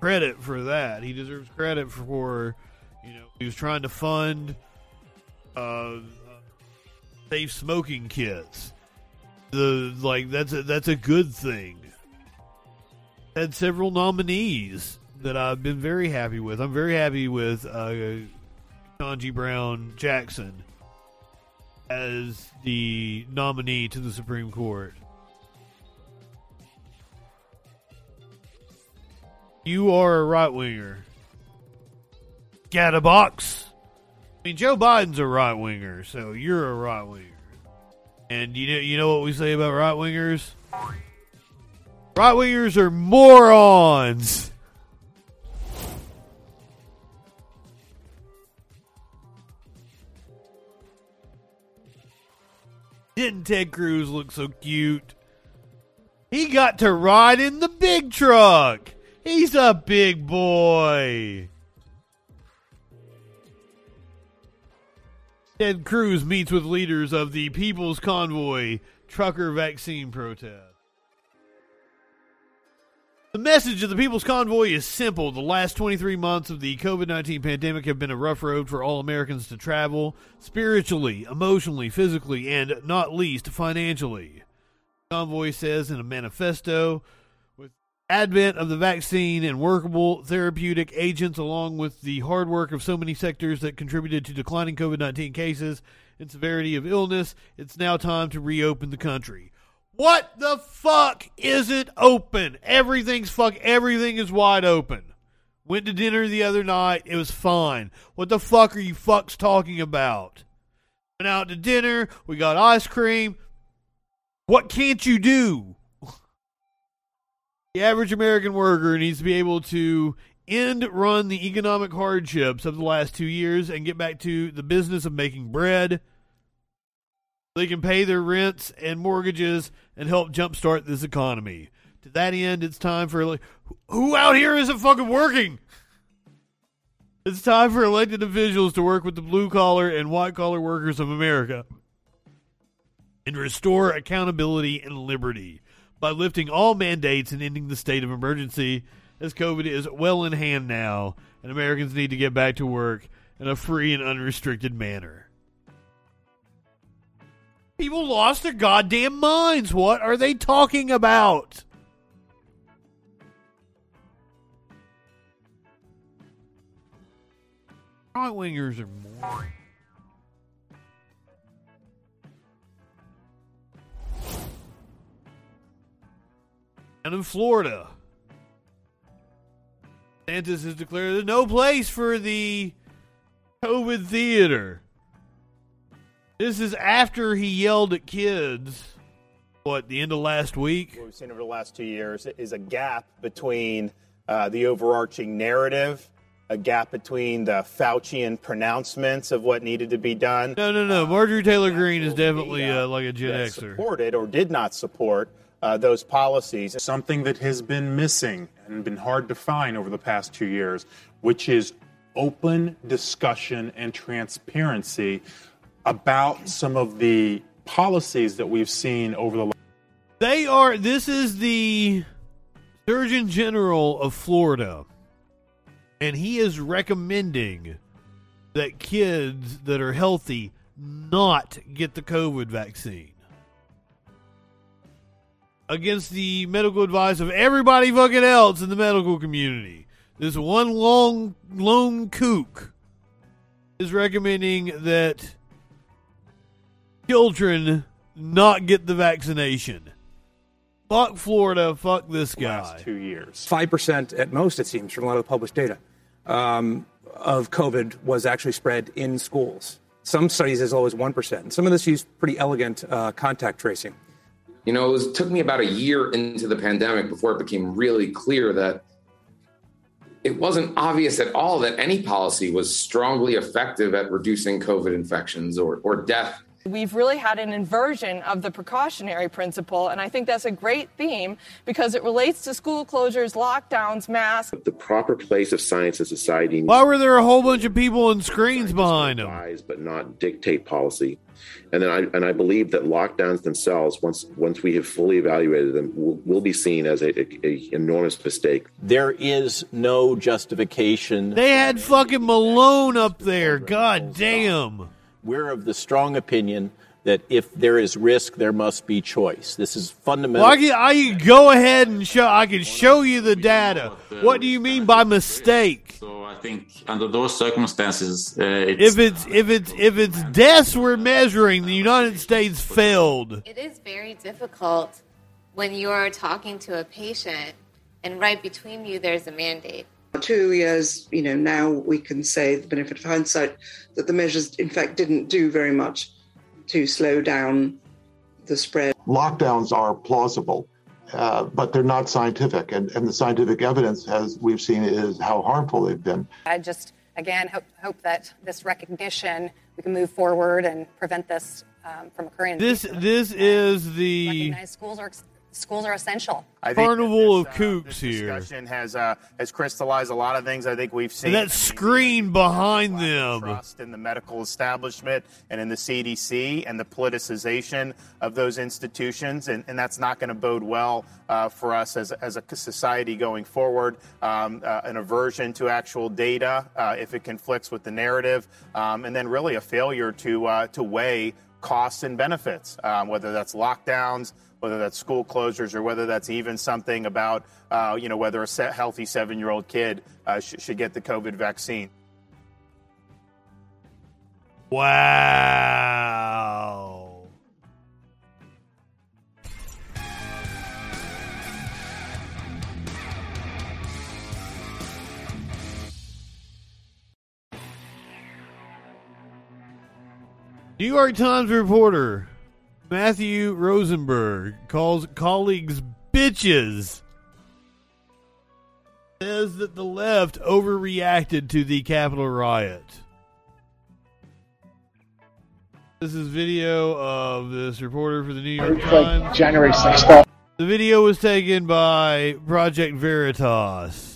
credit for that. He deserves credit for you know he was trying to fund uh, safe smoking kits. The like that's a, that's a good thing. Had several nominees that I've been very happy with. I'm very happy with uh, Ketanji Brown Jackson as the nominee to the Supreme Court. You are a right winger. Got a box. I mean, Joe Biden's a right winger, so you're a right winger. And you know, you know what we say about right wingers? Right wingers are morons. Didn't Ted Cruz look so cute? He got to ride in the big truck. He's a big boy. Ted Cruz meets with leaders of the People's Convoy trucker vaccine protest. The message of the People's Convoy is simple. The last 23 months of the COVID 19 pandemic have been a rough road for all Americans to travel, spiritually, emotionally, physically, and not least financially. The convoy says in a manifesto advent of the vaccine and workable therapeutic agents, along with the hard work of so many sectors that contributed to declining COVID 19 cases and severity of illness, it's now time to reopen the country. What the fuck isn't open? Everything's fuck. Everything is wide open. Went to dinner the other night. It was fine. What the fuck are you fucks talking about? Went out to dinner. We got ice cream. What can't you do? The average American worker needs to be able to end run the economic hardships of the last two years and get back to the business of making bread. They can pay their rents and mortgages and help jumpstart this economy. To that end, it's time for like, who out here isn't fucking working? It's time for elected officials to work with the blue collar and white collar workers of America and restore accountability and liberty by lifting all mandates and ending the state of emergency as COVID is well in hand now and Americans need to get back to work in a free and unrestricted manner. People lost their goddamn minds. What are they talking about? Right wingers are more. And in Florida, DeSantis has declared there's no place for the COVID theater. This is after he yelled at kids. What the end of last week? What we've seen over the last two years is a gap between uh, the overarching narrative, a gap between the Faucian pronouncements of what needed to be done. No, no, no. Marjorie Taylor Greene is definitely uh, like a Gen Xer. supported or did not support uh, those policies. something that has been missing and been hard to find over the past two years, which is open discussion and transparency about some of the policies that we've seen over the They are. This is the Surgeon General of Florida, and he is recommending that kids that are healthy not get the COVID vaccine. Against the medical advice of everybody fucking else in the medical community. This one long lone kook is recommending that children not get the vaccination. Fuck Florida. Fuck this guy. last two years. Five percent at most, it seems, from a lot of the published data um, of COVID was actually spread in schools. Some studies as low as one percent. Some of this used pretty elegant uh, contact tracing. You know, it was, took me about a year into the pandemic before it became really clear that it wasn't obvious at all that any policy was strongly effective at reducing COVID infections or, or death. We've really had an inversion of the precautionary principle, and I think that's a great theme because it relates to school closures, lockdowns, masks. The proper place of science and society Why were there a whole bunch of people on screens behind them? advise but not dictate policy. And then I and I believe that lockdowns themselves, once once we have fully evaluated them, will, will be seen as a, a, a enormous mistake. There is no justification. They had fucking Malone up there. God damn. We're of the strong opinion that if there is risk, there must be choice. This is fundamental. Well, I can, I can go ahead and show. I can show you the data. What do you mean by mistake? So I think under those circumstances, uh, it's If it's if it's if it's deaths we're measuring, the United States failed. It is very difficult when you're talking to a patient and right between you there's a mandate. Two years, you know, now we can say, the benefit of hindsight, that the measures, in fact, didn't do very much to slow down the spread. Lockdowns are plausible, uh, but they're not scientific. And, and the scientific evidence, as we've seen, is how harmful they've been. I just, again, hope, hope that this recognition, we can move forward and prevent this um, from occurring. This this is the Recognize schools are schools are essential. I think carnival that of this, uh, kooks this here. discussion has uh, has crystallized a lot of things I think we've seen. And that screen behind them. trust in the medical establishment and in the CDC and the politicization of those institutions, and, and that's not going to bode well uh, for us as, as a society going forward. Um, uh, an aversion to actual data uh, if it conflicts with the narrative, um, and then really a failure to uh, to weigh costs and benefits, um, whether that's lockdowns, whether that's school closures, or whether that's even something about uh, you know whether a healthy seven-year-old kid uh, sh- should get the COVID vaccine. Wow. New York Times reporter Matthew Rosenberg calls colleagues bitches says that the left overreacted to the Capitol riot. This is video of this reporter for the New York like Times. January 6th. The video was taken by Project Veritas.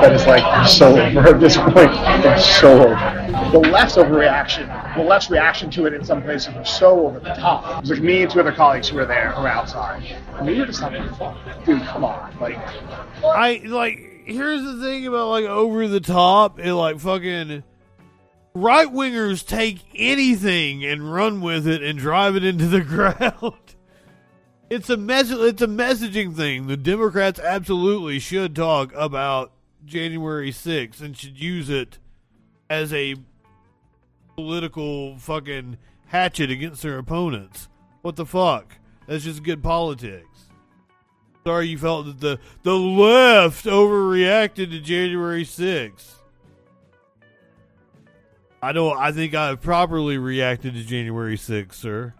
That is like so over at this point. It's so over. The left's overreaction, the left's reaction to it in some places was so over the top. It was like me and two other colleagues who were there, who were outside. And we were just having fun. Dude, come on. Like, I like. Here's the thing about like over the top and like fucking right wingers take anything and run with it and drive it into the ground. It's a mess. It's a messaging thing. The Democrats absolutely should talk about January 6th and should use it as a political fucking hatchet against their opponents. What the fuck? That's just good politics. Sorry you felt that the the left overreacted to January 6th. I don't I think I properly reacted to January 6th, sir.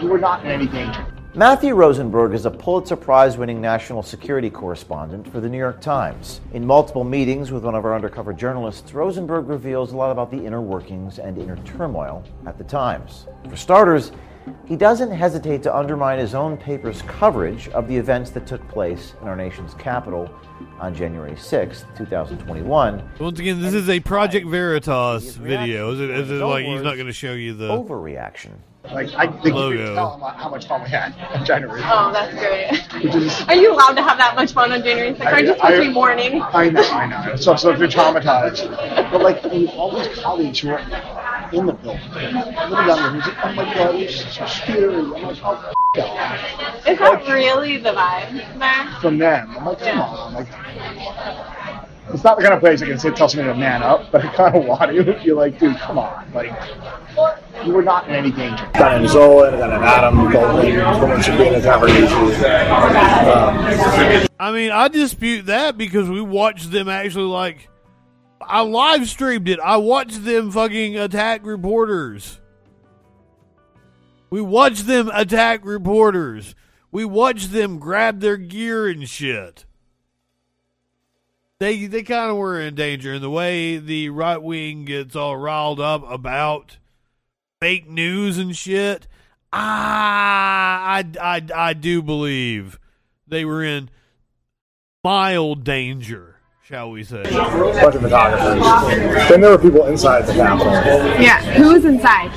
you were not in any danger. Matthew Rosenberg is a Pulitzer Prize winning national security correspondent for the New York Times. In multiple meetings with one of our undercover journalists, Rosenberg reveals a lot about the inner workings and inner turmoil at the Times. For starters, he doesn't hesitate to undermine his own paper's coverage of the events that took place in our nation's capital on January 6th, 2021. Once again, this is a Project Veritas video. Is it, is it like he's not going to show you the overreaction? Like, I think you Logo. could tell how how much fun we had on January. Oh, that's great. Which is, Are you allowed to have that much fun on January 6th? Aren't you supposed to be mourning? I know, I know. So, so if you're traumatized, but like all these colleagues who were in the building, little younger, who's like, oh my god, it's so scary. I'm like, oh, f- Is that really the vibe there? from them. I'm like, come on, like. It's not the kind of place I can sit tell somebody to man up, but I kind of want to. You're like, dude, come on, like, you were not in any danger. got an Zola and got an Adam Goldman, women should be in the Um, I mean, I dispute that because we watched them actually like I live streamed it. I watched them fucking attack reporters. We watched them attack reporters. We watched them grab their gear and shit. They they kind of were in danger, and the way the right wing gets all riled up about fake news and shit, I I I, I do believe they were in mild danger, shall we say? bunch of photographers. Then there were people inside the Capitol. Yeah. Who's inside?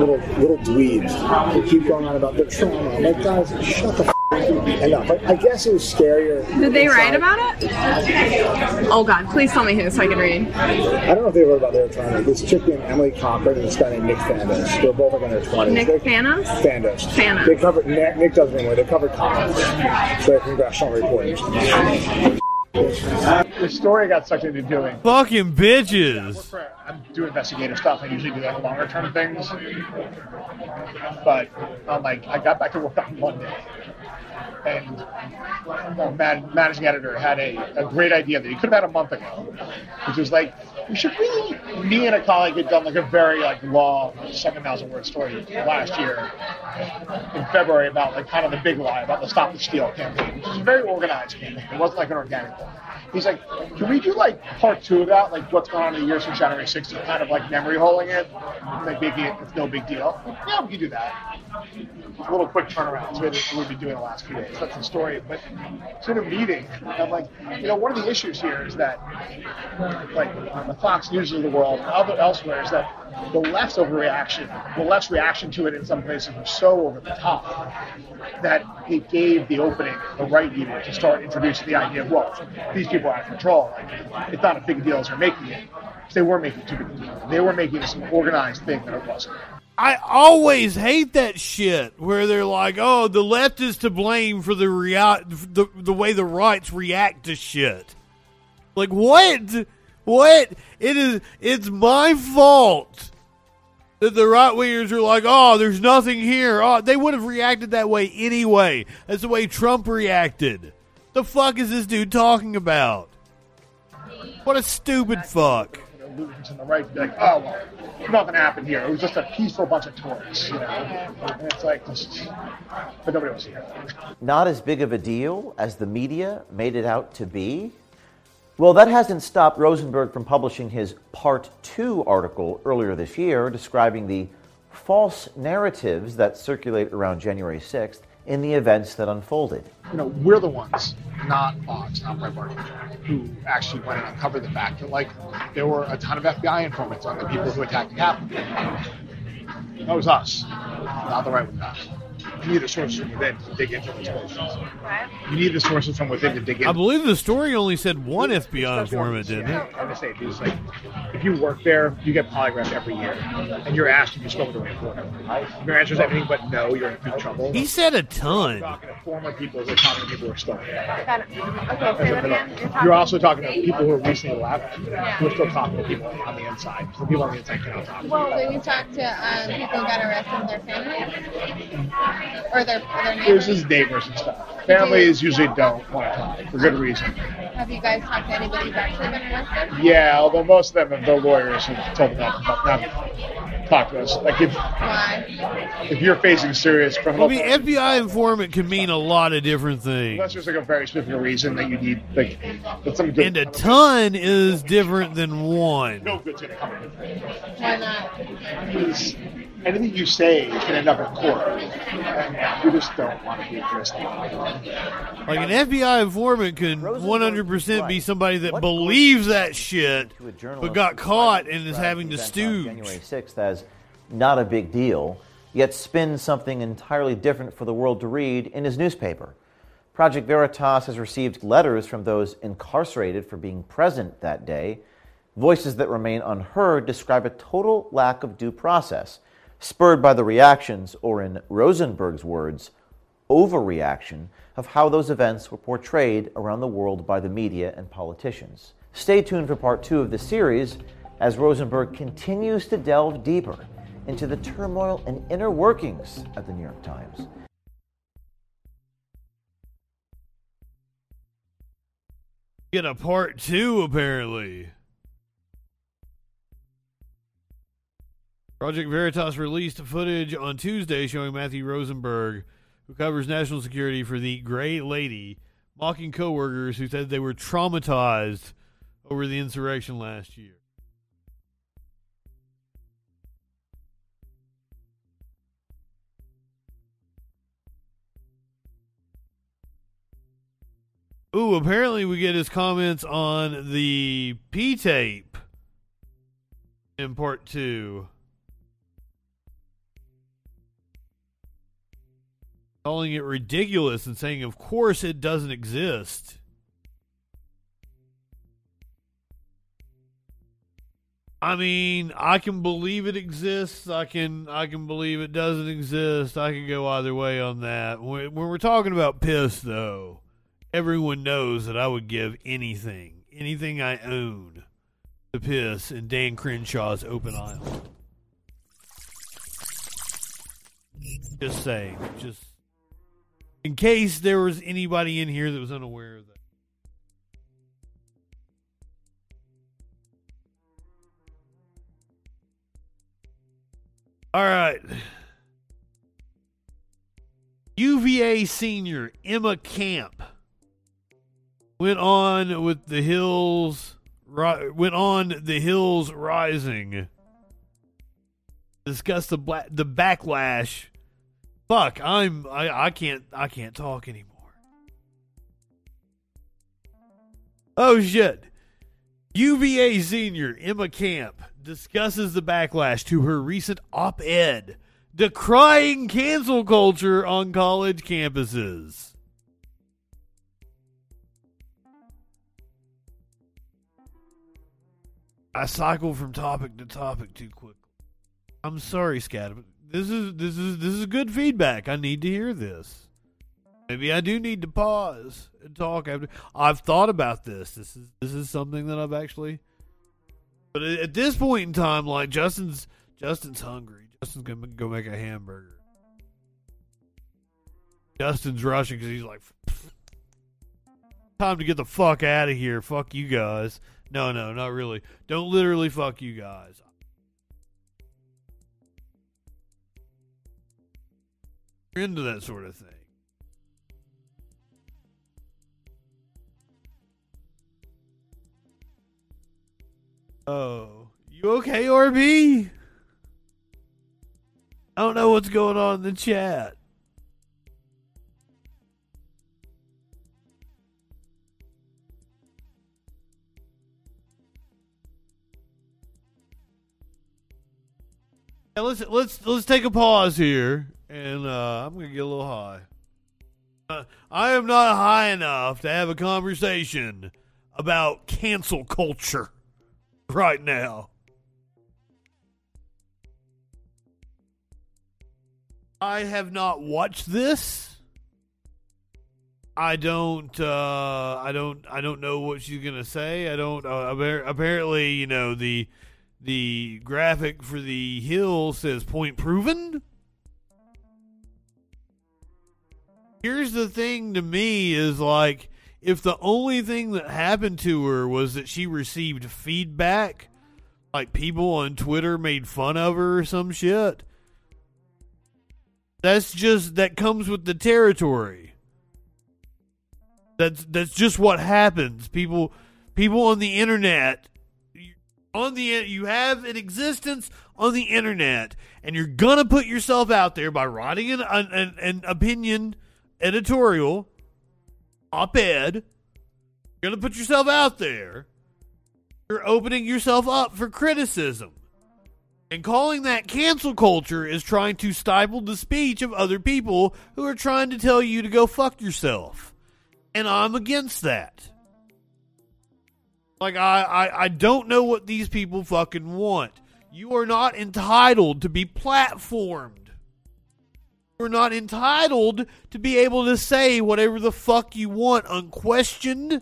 Little little dweebs who keep going on about their trauma. I'm like, guys, shut the f- enough. Like, I guess it was scarier. Did they write about it? Oh God! Please tell me who so I can read. I don't know if they wrote about their trauma. This chick named Emily Cochrane and this guy named Nick Fandos. They're both like in their 20s. Nick They- Fanos? Fandos. Fanos. They covered Nick, Nick doesn't anymore. They covered comics. So they're congressional reporters. The story I got sucked into doing. Fucking bitches. I do investigative stuff. I usually do like longer term things. But um, like, I got back to work on Monday, and uh, the managing editor had a, a great idea that he could have had a month ago, which was like, we should really. Me and a colleague had done like a very like long, seven thousand word story last year in February about like kind of the big lie about the Stop the Steal campaign, which is a very organized campaign. It wasn't like an organic one. He's like, can we do like part two of that, like what's going on in the year since January 6th, and kind of like memory holing it, like making it it's no big deal. Yeah, we can do that. A little quick turnaround. So we we've been doing the last few days. That's the story. But it's in a meeting. I'm like, you know, one of the issues here is that, like Fox News of the world, other elsewhere, is that the left's overreaction, the left's reaction to it in some places was so over the top that it gave the opening the right needed to start introducing the idea of, well, these people are out of control. Like, it's not a big deal as they're making it. They were making it too big. They were making this an organized thing that it wasn't. I always hate that shit where they're like, "Oh, the left is to blame for the rea- the the way the rights react to shit." Like what? What? It is it's my fault that the right wingers are like, "Oh, there's nothing here." Oh, they would have reacted that way anyway. That's the way Trump reacted. The fuck is this dude talking about? What a stupid fuck. ludicrous on the right be like, oh well, nothing happened here. It was just a peaceful bunch of tourists, you know. And it's like, just, but nobody wants to hear that. Not as big of a deal as the media made it out to be? Well, that hasn't stopped Rosenberg from publishing his Part 2 article earlier this year describing the false narratives that circulate around January 6th in the events that unfolded. You know, we're the ones, not Fox, not Breitbart, who actually went and uncovered the fact that, like, there were a ton of FBI informants on the people who attacked the Capitol. That was us, not the right with us. You need the sources from within to dig into those places. You need the sources from within to dig in. I believe the story only said one FBI informant, didn't it? I'm gonna say it's like if you work there, you get polygraphed every year, and you're asked if you spoke to a reporter. If your answer is everything but no, you're in big trouble. He said a ton. talking to former people who are talking to people who are still there. Okay, say that again. You're, You're also talking to people who are recently left, Yeah. who are still talking to people on the inside. So people on the inside cannot talk. Well, when you talk to um, people who got arrested, their families or their their There's neighbors. just neighbors and stuff. Families usually don't want to talk for good reason. Have you guys talked to anybody who's actually been arrested? Yeah, although most of them, the lawyers have told them not, not, not to talk to us. Like if Why? if you're facing serious I criminal, mean, FBI informant can mean a lot of different things. that's just like a very specific reason that you need like that's some good. And a ton is different than one. no good's gonna come. Why not? Because anything you say can end up in court, and you just don't want to be at risk. Like an FBI informant can 100% be somebody that believes that shit, but got caught and is having to event on stooge. January 6th as not a big deal, yet spins something entirely different for the world to read in his newspaper. Project Veritas has received letters from those incarcerated for being present that day. Voices that remain unheard describe a total lack of due process, spurred by the reactions, or in Rosenberg's words, overreaction of how those events were portrayed around the world by the media and politicians. Stay tuned for part two of the series as Rosenberg continues to delve deeper into the turmoil and inner workings at the New York Times. Get a part two, apparently. Project Veritas released footage on Tuesday showing Matthew Rosenberg, who covers national security for the Gray Lady, mocking coworkers who said they were traumatized over the insurrection last year. Ooh, apparently we get his comments on the P tape in part two. Calling it ridiculous and saying, of course, it doesn't exist. I mean, I can believe it exists. I can I can believe it doesn't exist. I can go either way on that. When, when we're talking about piss, though, everyone knows that I would give anything, anything I own, to piss in Dan Crenshaw's open aisle. Just saying, just in case there was anybody in here that was unaware of that. All right. UVA senior Emma Camp went on with the hills went on the hills rising. Discuss the bla- the backlash. Fuck, I'm I, I can't I can't talk anymore. Oh shit. UVA senior Emma Camp discusses the backlash to her recent op ed decrying cancel culture on college campuses. I cycle from topic to topic too quickly. I'm sorry, Scat, but this is this is this is good feedback. I need to hear this. Maybe I do need to pause and talk after. I've thought about this. This is this is something that I've actually. But at this point in time, like Justin's Justin's hungry. Justin's gonna go make a hamburger. Justin's rushing because he's like, Time to get the fuck out of here. Fuck you guys. No, no, not really. Don't literally fuck you guys. Into that sort of thing. Oh, you okay, RB? I don't know what's going on in the chat. Let's let's let's take a pause here, and uh, I'm gonna get a little high. Uh, I am not high enough to have a conversation about cancel culture right now. I have not watched this. I don't. Uh, I don't. I don't know what she's gonna say. I don't. Uh, apparently, you know the the graphic for the hill says point proven. Here's the thing to me is like if the only thing that happened to her was that she received feedback, like people on Twitter made fun of her or some shit. That's just that comes with the territory. That's that's just what happens. People people on the internet on the you have an existence on the internet and you're gonna put yourself out there by writing an an, an opinion editorial op-ed you're gonna put yourself out there you're opening yourself up for criticism and calling that cancel culture is trying to stifle the speech of other people who are trying to tell you to go fuck yourself and i'm against that like I, I, I don't know what these people fucking want. You are not entitled to be platformed. You're not entitled to be able to say whatever the fuck you want unquestioned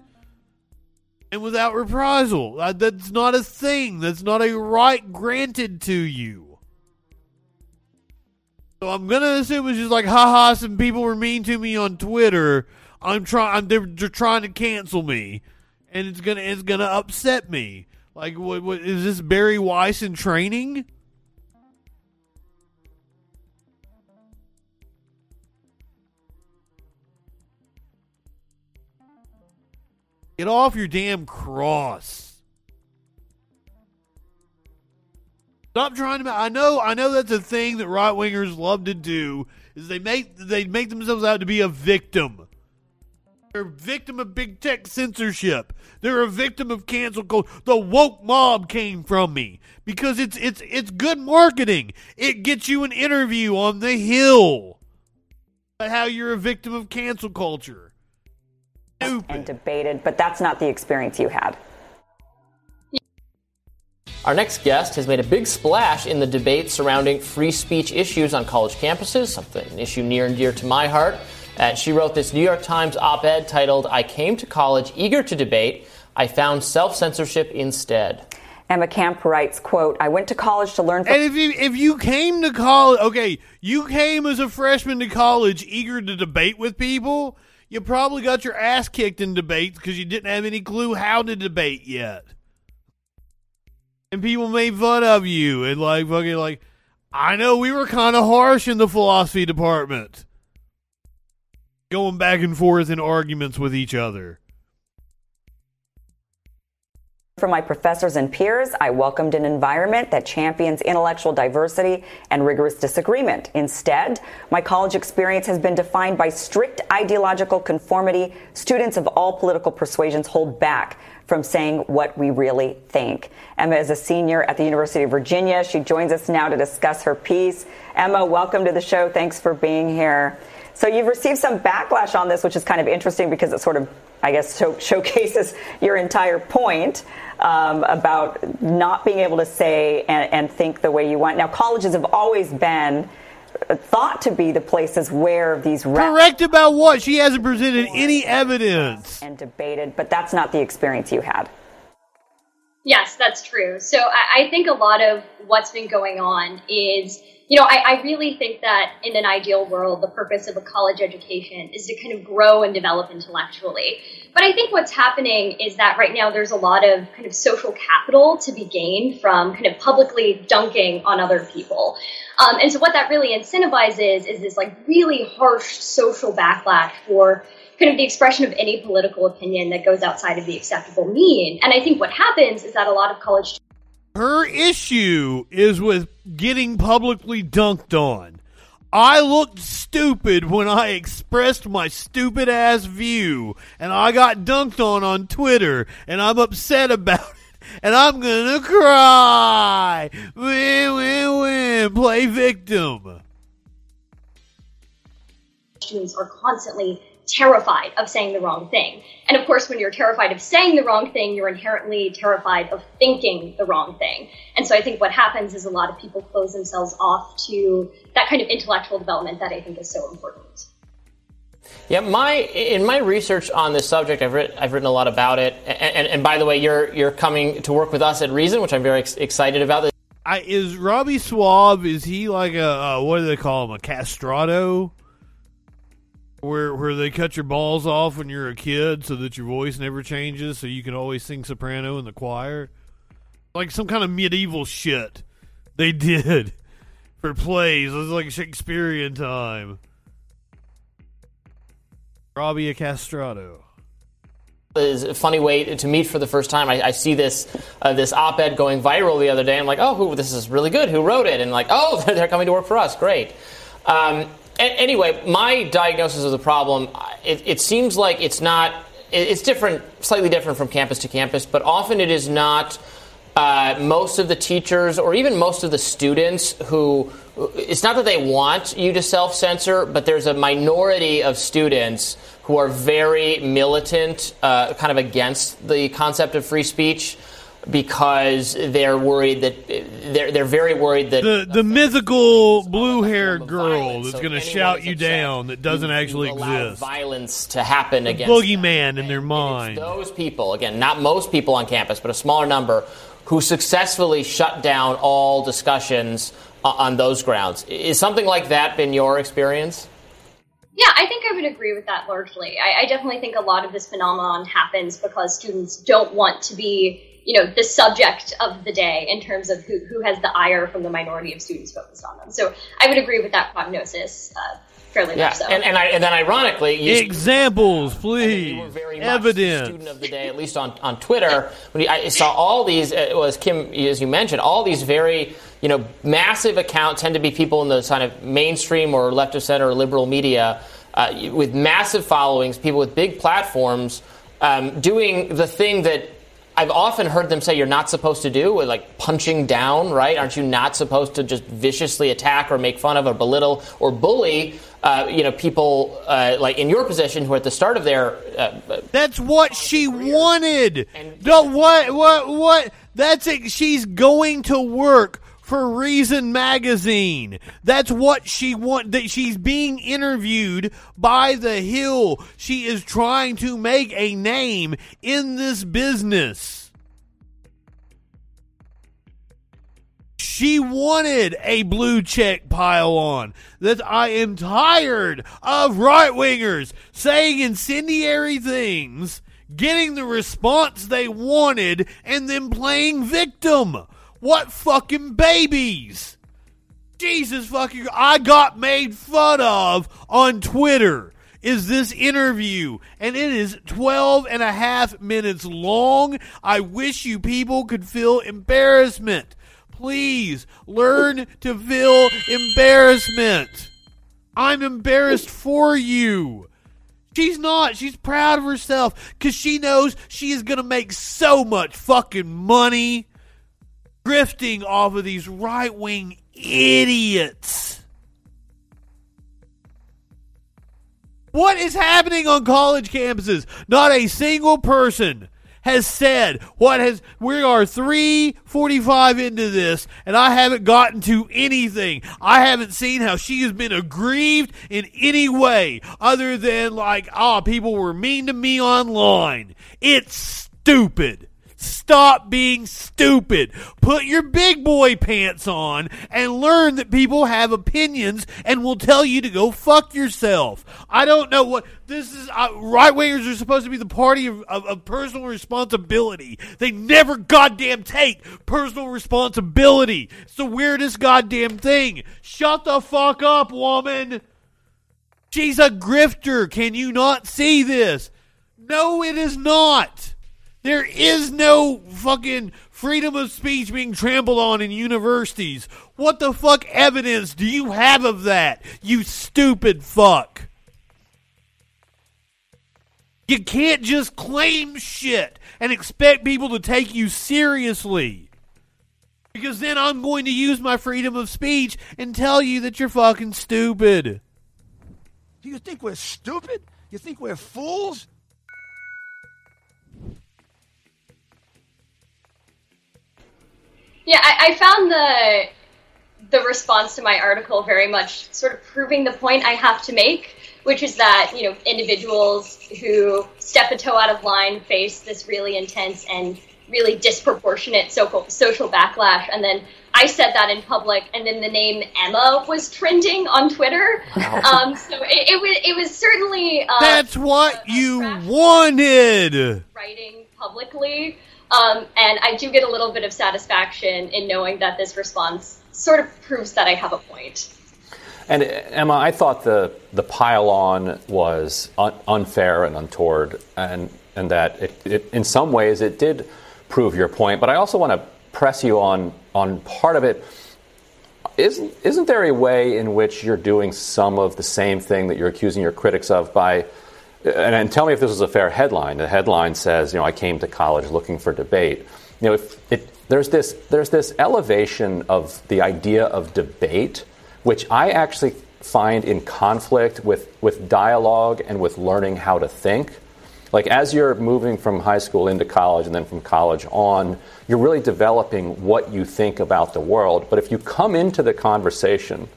and without reprisal. Uh, That's not a thing. That's not a right granted to you. So I'm gonna assume it's just like, haha, some people were mean to me on Twitter. I'm trying. They're, they're trying to cancel me and it's gonna it's gonna upset me. Like, what, what is this Bari Weiss in training? Get off your damn cross. Stop trying to. I know. I know that's a thing that right wingers love to do. Is they make they make themselves out to be a victim. They're a victim of big tech censorship. They're a victim of cancel culture. The woke mob came from me because it's it's it's good marketing. It gets you an interview on the Hill. About how you're a victim of cancel culture. And debated, but that's not the experience you had. Our next guest has made a big splash in the debate surrounding free speech issues on college campuses, something an issue near and dear to my heart. Uh, she wrote this New York Times op ed titled, I Came to College Eager to Debate. I Found Self Censorship Instead. Emma Camp writes, quote, I went to college to learn from And if you if you came to college, okay, you came as a freshman to college eager to debate with people, you probably got your ass kicked in debates because you didn't have any clue how to debate yet. And people made fun of you and like fucking like I know we were kind of harsh in the philosophy department. Going back and forth in arguments with each other. From my professors and peers, I welcomed an environment that champions intellectual diversity and rigorous disagreement. Instead, my college experience has been defined by strict ideological conformity. Students of all political persuasions hold back from saying what we really think. Emma is a senior at the University of Virginia. She joins us now to discuss her piece. Emma, welcome to the show. Thanks for being here. So you've received some backlash on this, which is kind of interesting because it sort of, I guess, show, showcases your entire point um, about not being able to say and, and think the way you want. Now, colleges have always been thought to be the places where these Correct about what? She hasn't presented any evidence. and debated, but that's not the experience you had. Yes, that's true. So I, I think a lot of what's been going on is, you know, I, I really think that in an ideal world, the purpose of a college education is to kind of grow and develop intellectually. But I think what's happening is that right now there's a lot of kind of social capital to be gained from kind of publicly dunking on other people. Um, and so what that really incentivizes is this like really harsh social backlash for kind of the expression of any political opinion that goes outside of the acceptable mean. And I think what happens is that a lot of college Her issue is with getting publicly dunked on. I looked stupid when I expressed my stupid ass view, and I got dunked on on Twitter, and I'm upset about it, and I'm gonna cry. Win, win, win. Play victim. students are constantly terrified of saying the wrong thing. And of course, when you're terrified of saying the wrong thing, you're inherently terrified of thinking the wrong thing. And so I think what happens is a lot of people close themselves off to that kind of intellectual development that I think is so important. Yeah, my in my research on this subject, I've written I've written a lot about it. And, and, and by the way, you're you're coming to work with us at Reason, which I'm very ex- excited about. I, is Robby Soave? Is he like a uh, what do they call him? A castrato? Where where they cut your balls off when you're a kid so that your voice never changes, so you can always sing soprano in the choir, like some kind of medieval shit they did for plays. It was like Shakespearean time. Robbie castrato. is a funny way to meet for the first time. I, I see this uh, this op-ed going viral the other day. I'm like, oh, who, this is really good. Who wrote it? And like, oh, they're coming to work for us. Great. Um, anyway, my diagnosis of the problem, it, it seems like it's not. it- It's different, slightly different from campus to campus, but often it is not. Uh, most of the teachers, or even most of the students, who it's not that they want you to self censor, but there's a minority of students who are very militant, uh, kind of against the concept of free speech because they're worried that they're, they're very worried that The the mythical blue haired girl that's going to shout you down that doesn't actually allow exist. violence to happen The against boogeyman in their mind. those people, again, not most people on campus, but a smaller number, who successfully shut down all discussions o- on those grounds. Is something like that been your experience? Yeah, I think I would agree with that largely. I, I definitely think a lot of this phenomenon happens because students don't want to be, you know, the subject of the day in terms of who, who has the ire from the minority of students focused on them. So I would agree with that prognosis uh, fairly Yeah, much so. and and, I, and then ironically, you, Examples, please. Evidence. student of the day, at least on, on Twitter, when you- I saw all these, uh, it was Kim, as you mentioned, all these very, you know, massive accounts tend to be people in the kind of mainstream or left of center or liberal media uh, with massive followings, people with big platforms, um, doing the thing that I've often heard them say you're not supposed to do, like punching down, right? Aren't you not supposed to just viciously attack or make fun of or belittle or bully, uh, you know, people uh, like in your position who are at the start of their uh, That's what she wanted. No, what, what, what? That's it. She's going to work for Reason Magazine. That's what she want. That she's being interviewed by The Hill. She is trying to make a name in this business. She wanted a blue check pile on. That I am tired of right wingers saying incendiary things, getting the response they wanted, and then playing victim. What fucking babies? Jesus fucking. I got made fun of on Twitter. Is this interview, and it is 12 and a half minutes long. I wish you people could feel embarrassment. Please learn to feel embarrassment. I'm embarrassed for you. She's not. She's proud of herself because she knows she is going to make so much fucking money grifting off of these right wing idiots. What is happening on college campuses? Not a single person has said what has we are 345 into this and I haven't gotten to anything. I haven't seen how she has been aggrieved in any way other than like, ah, people were mean to me online. It's stupid. Stop being stupid. Put your big boy pants on and learn that people have opinions and will tell you to go fuck yourself. I don't know what this is. Uh, right wingers are supposed to be the party of, of, of personal responsibility. They never goddamn take personal responsibility. It's the weirdest goddamn thing. Shut the fuck up, woman. She's a grifter. Can you not see this? No, it is not. There is no fucking freedom of speech being trampled on in universities. What the fuck evidence do you have of that? You stupid fuck. You can't just claim shit and expect people to take you seriously. Because then I'm going to use my freedom of speech and tell you that you're fucking stupid. Do you think we're stupid? You think we're fools? Yeah, I, I found the the response to my article very much sort of proving the point I have to make, which is that you know individuals who step a toe out of line face this really intense and really disproportionate social social backlash, and then I said that in public, and then the name Emma was trending on Twitter. Um, so it, it was it was certainly uh, That's what you wanted. writing publicly. Um, and I do get a little bit of satisfaction in knowing that this response sort of proves that I have a point. And Emma, I thought the the pile on was un- unfair and untoward, and and that it, it, in some ways it did prove your point. But I also want to press you on on part of it. Isn't isn't there a way in which you're doing some of the same thing that you're accusing your critics of by and, and tell me if this is a fair headline. The headline says, you know, I came to college looking for debate. You know, if it, there's this there's this elevation of the idea of debate, which I actually find in conflict with with dialogue and with learning how to think. Like as you're moving from high school into college and then from college on, you're really developing what you think about the world. But if you come into the conversation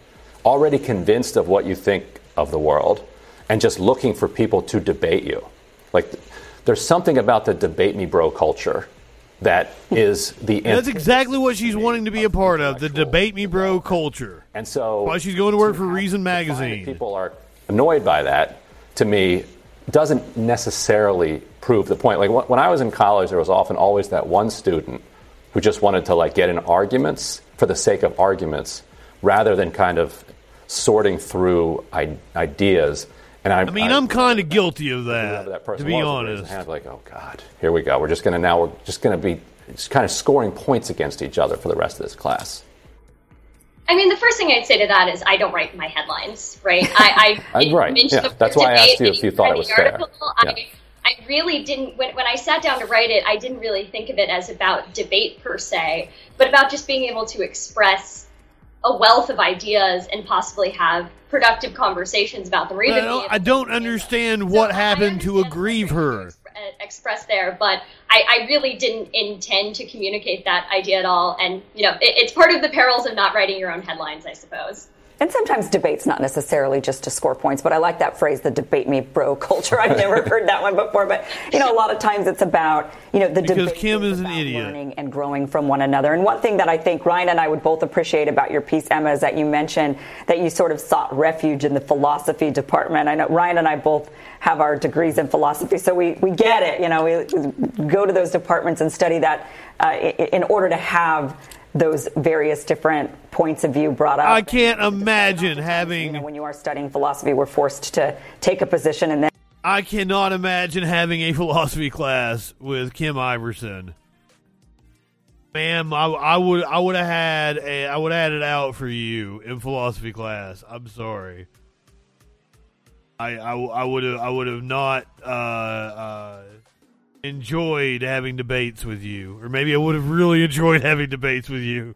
already convinced of what you think of the world, and just looking for people to debate you. Like, there's something about the debate me bro culture that is the. That's exactly what she's wanting to be a part of the debate me bro culture. And so. Why she's going to work for Reason Magazine. People are annoyed by that, to me, doesn't necessarily prove the point. Like, when I was in college, there was often always that one student who just wanted to, like, get in arguments for the sake of arguments rather than kind of sorting through I- ideas. And I, I mean, I, am kind of guilty of that, that to be honest. Hand, like, oh God, here we go. We're just going to now. We're just going to be just kind of scoring points against each other for the rest of this class. I mean, the first thing I'd say to that is I don't write my headlines, right? I, I, I right. Yeah. That's why I asked you if you thought it was fair. Article, yeah. I, I really didn't when, when I sat down to write it, I didn't really think of it as about debate per se, but about just being able to express a wealth of ideas and possibly have productive conversations about them. Even I don't, I don't understand what happened to aggrieve her. Uh, express there, but I, I, really didn't intend to communicate that idea at all. And you know, it, it's part of the perils of not writing your own headlines, I suppose. And sometimes debate's not necessarily just to score points, but I like that phrase, the debate me bro culture. I've never heard that one before, but you know, a lot of times it's about, you know, the because debate Kim is, is an idiot. learning and growing from one another. And one thing that I think Ryan and I would both appreciate about your piece, Emma, is that you mentioned that you sort of sought refuge in the philosophy department. I know Ryan and I both have our degrees in philosophy, so we, we get it. You know, we go to those departments and study that uh, in order to have those various different points of view brought up. I can't imagine having. You know, when you are studying philosophy, we're forced to take a position and then. I cannot imagine having a philosophy class with Kim Iversen. Ma'am, I, I would I would have had a I would have had it out for you in philosophy class. I'm sorry. I I, I would have I would have not uh, uh, enjoyed having debates with you, or maybe I would have really enjoyed having debates with you.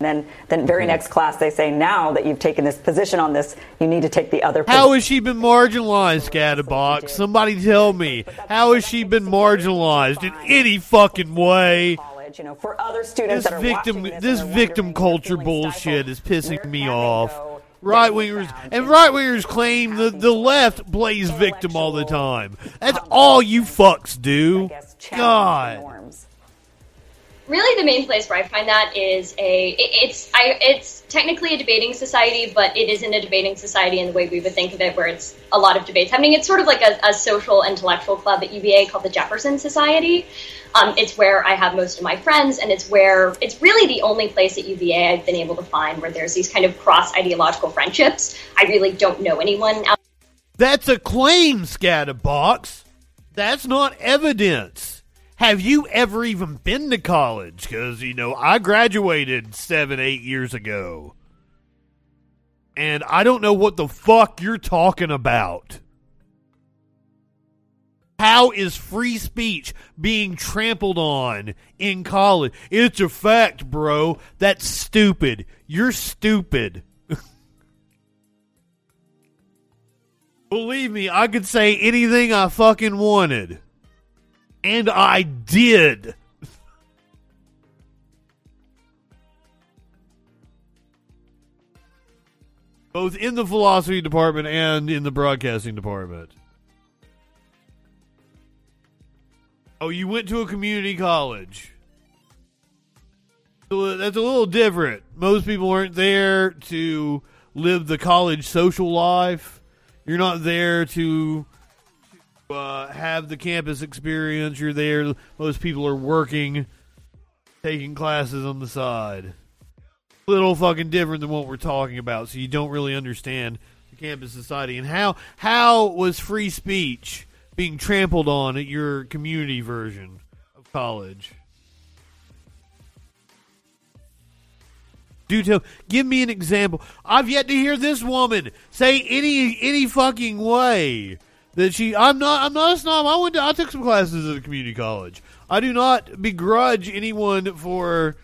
Then, then very next class they say, now that you've taken this position on this, you need to take the other. How has she been marginalized, Scatterbox? Somebody tell me. How has she been marginalized in any fucking way? College, You know, for other students this that are victim, this, this victim culture bullshit is pissing me off. Right wingers and right wingers claim the, the left plays victim all the time. That's all you fucks do. God. Really the main place where I find that is a it- it's I it's technically a debating society, but it isn't a debating society in the way we would think of it, where it's a lot of debates happening. I mean, it's sort of like a, a social intellectual club at UVA called the Jefferson Society. Um, it's where I have most of my friends, and it's where it's really the only place at UVA I've been able to find where there's these kind of cross ideological friendships. I really don't know anyone out That's a claim, Scatterbox. That's not evidence. Have you ever even been to college? Because, you know, I graduated seven, eight years ago. And I don't know what the fuck you're talking about. How is free speech being trampled on in college? It's a fact, bro. That's stupid. You're stupid. Believe me, I could say anything I fucking wanted. And I did. Both in the philosophy department and in the broadcasting department. Oh, you went to a community college. So uh, That's a little different. Most people aren't there to live the college social life. You're not there to uh, have the campus experience. You're there. Most people are working, taking classes on the side. Little fucking different than what we're talking about. So you don't really understand the campus society and how how was free speech being trampled on at your community version of college. Do tell. Give me an example. I've yet to hear this woman say any any fucking way that she. I'm not. I'm not a snob. I went. To, I took some classes at a community college. I do not begrudge anyone for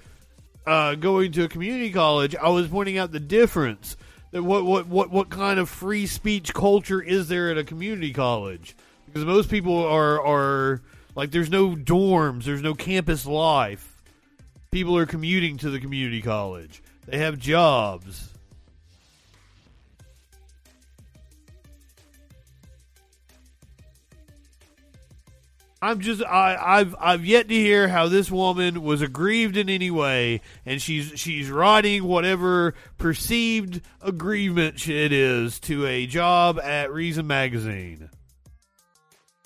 uh, going to a community college. I was pointing out the difference. That what what what what kind of free speech culture is there at a community college? Because most people are are like there's no dorms, there's no campus life. People are commuting to the community college. They have jobs. I'm just I, I've I've yet to hear how this woman was aggrieved in any way, and she's she's writing whatever perceived aggrievement it is to a job at Reason Magazine.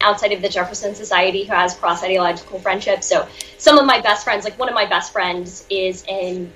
outside of the Jefferson Society who has cross ideological friendships. So some of my best friends, like one of my best friends, is an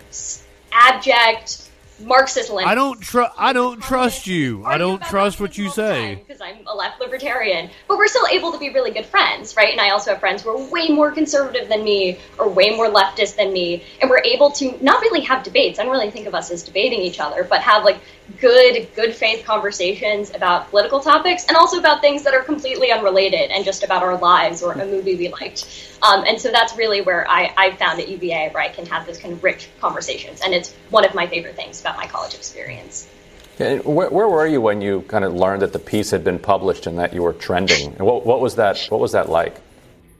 abject Marxist Leninist. I don't trust I don't trust you. I don't trust what you say. because I'm a left libertarian, but we're still able to be really good friends, right? And I also have friends who are way more conservative than me or way more leftist than me, and we're able to not really have debates. I don't really think of us as debating each other, but have like good, good faith conversations about political topics and also about things that are completely unrelated and just about our lives or a movie we liked. Um, and so that's really where I, I found at UVA where I can have those kind of rich conversations, and it's one of my favorite things about my college experience. And where, where were you when you kind of learned that the piece had been published and that you were trending? And what, what was that? What was that like?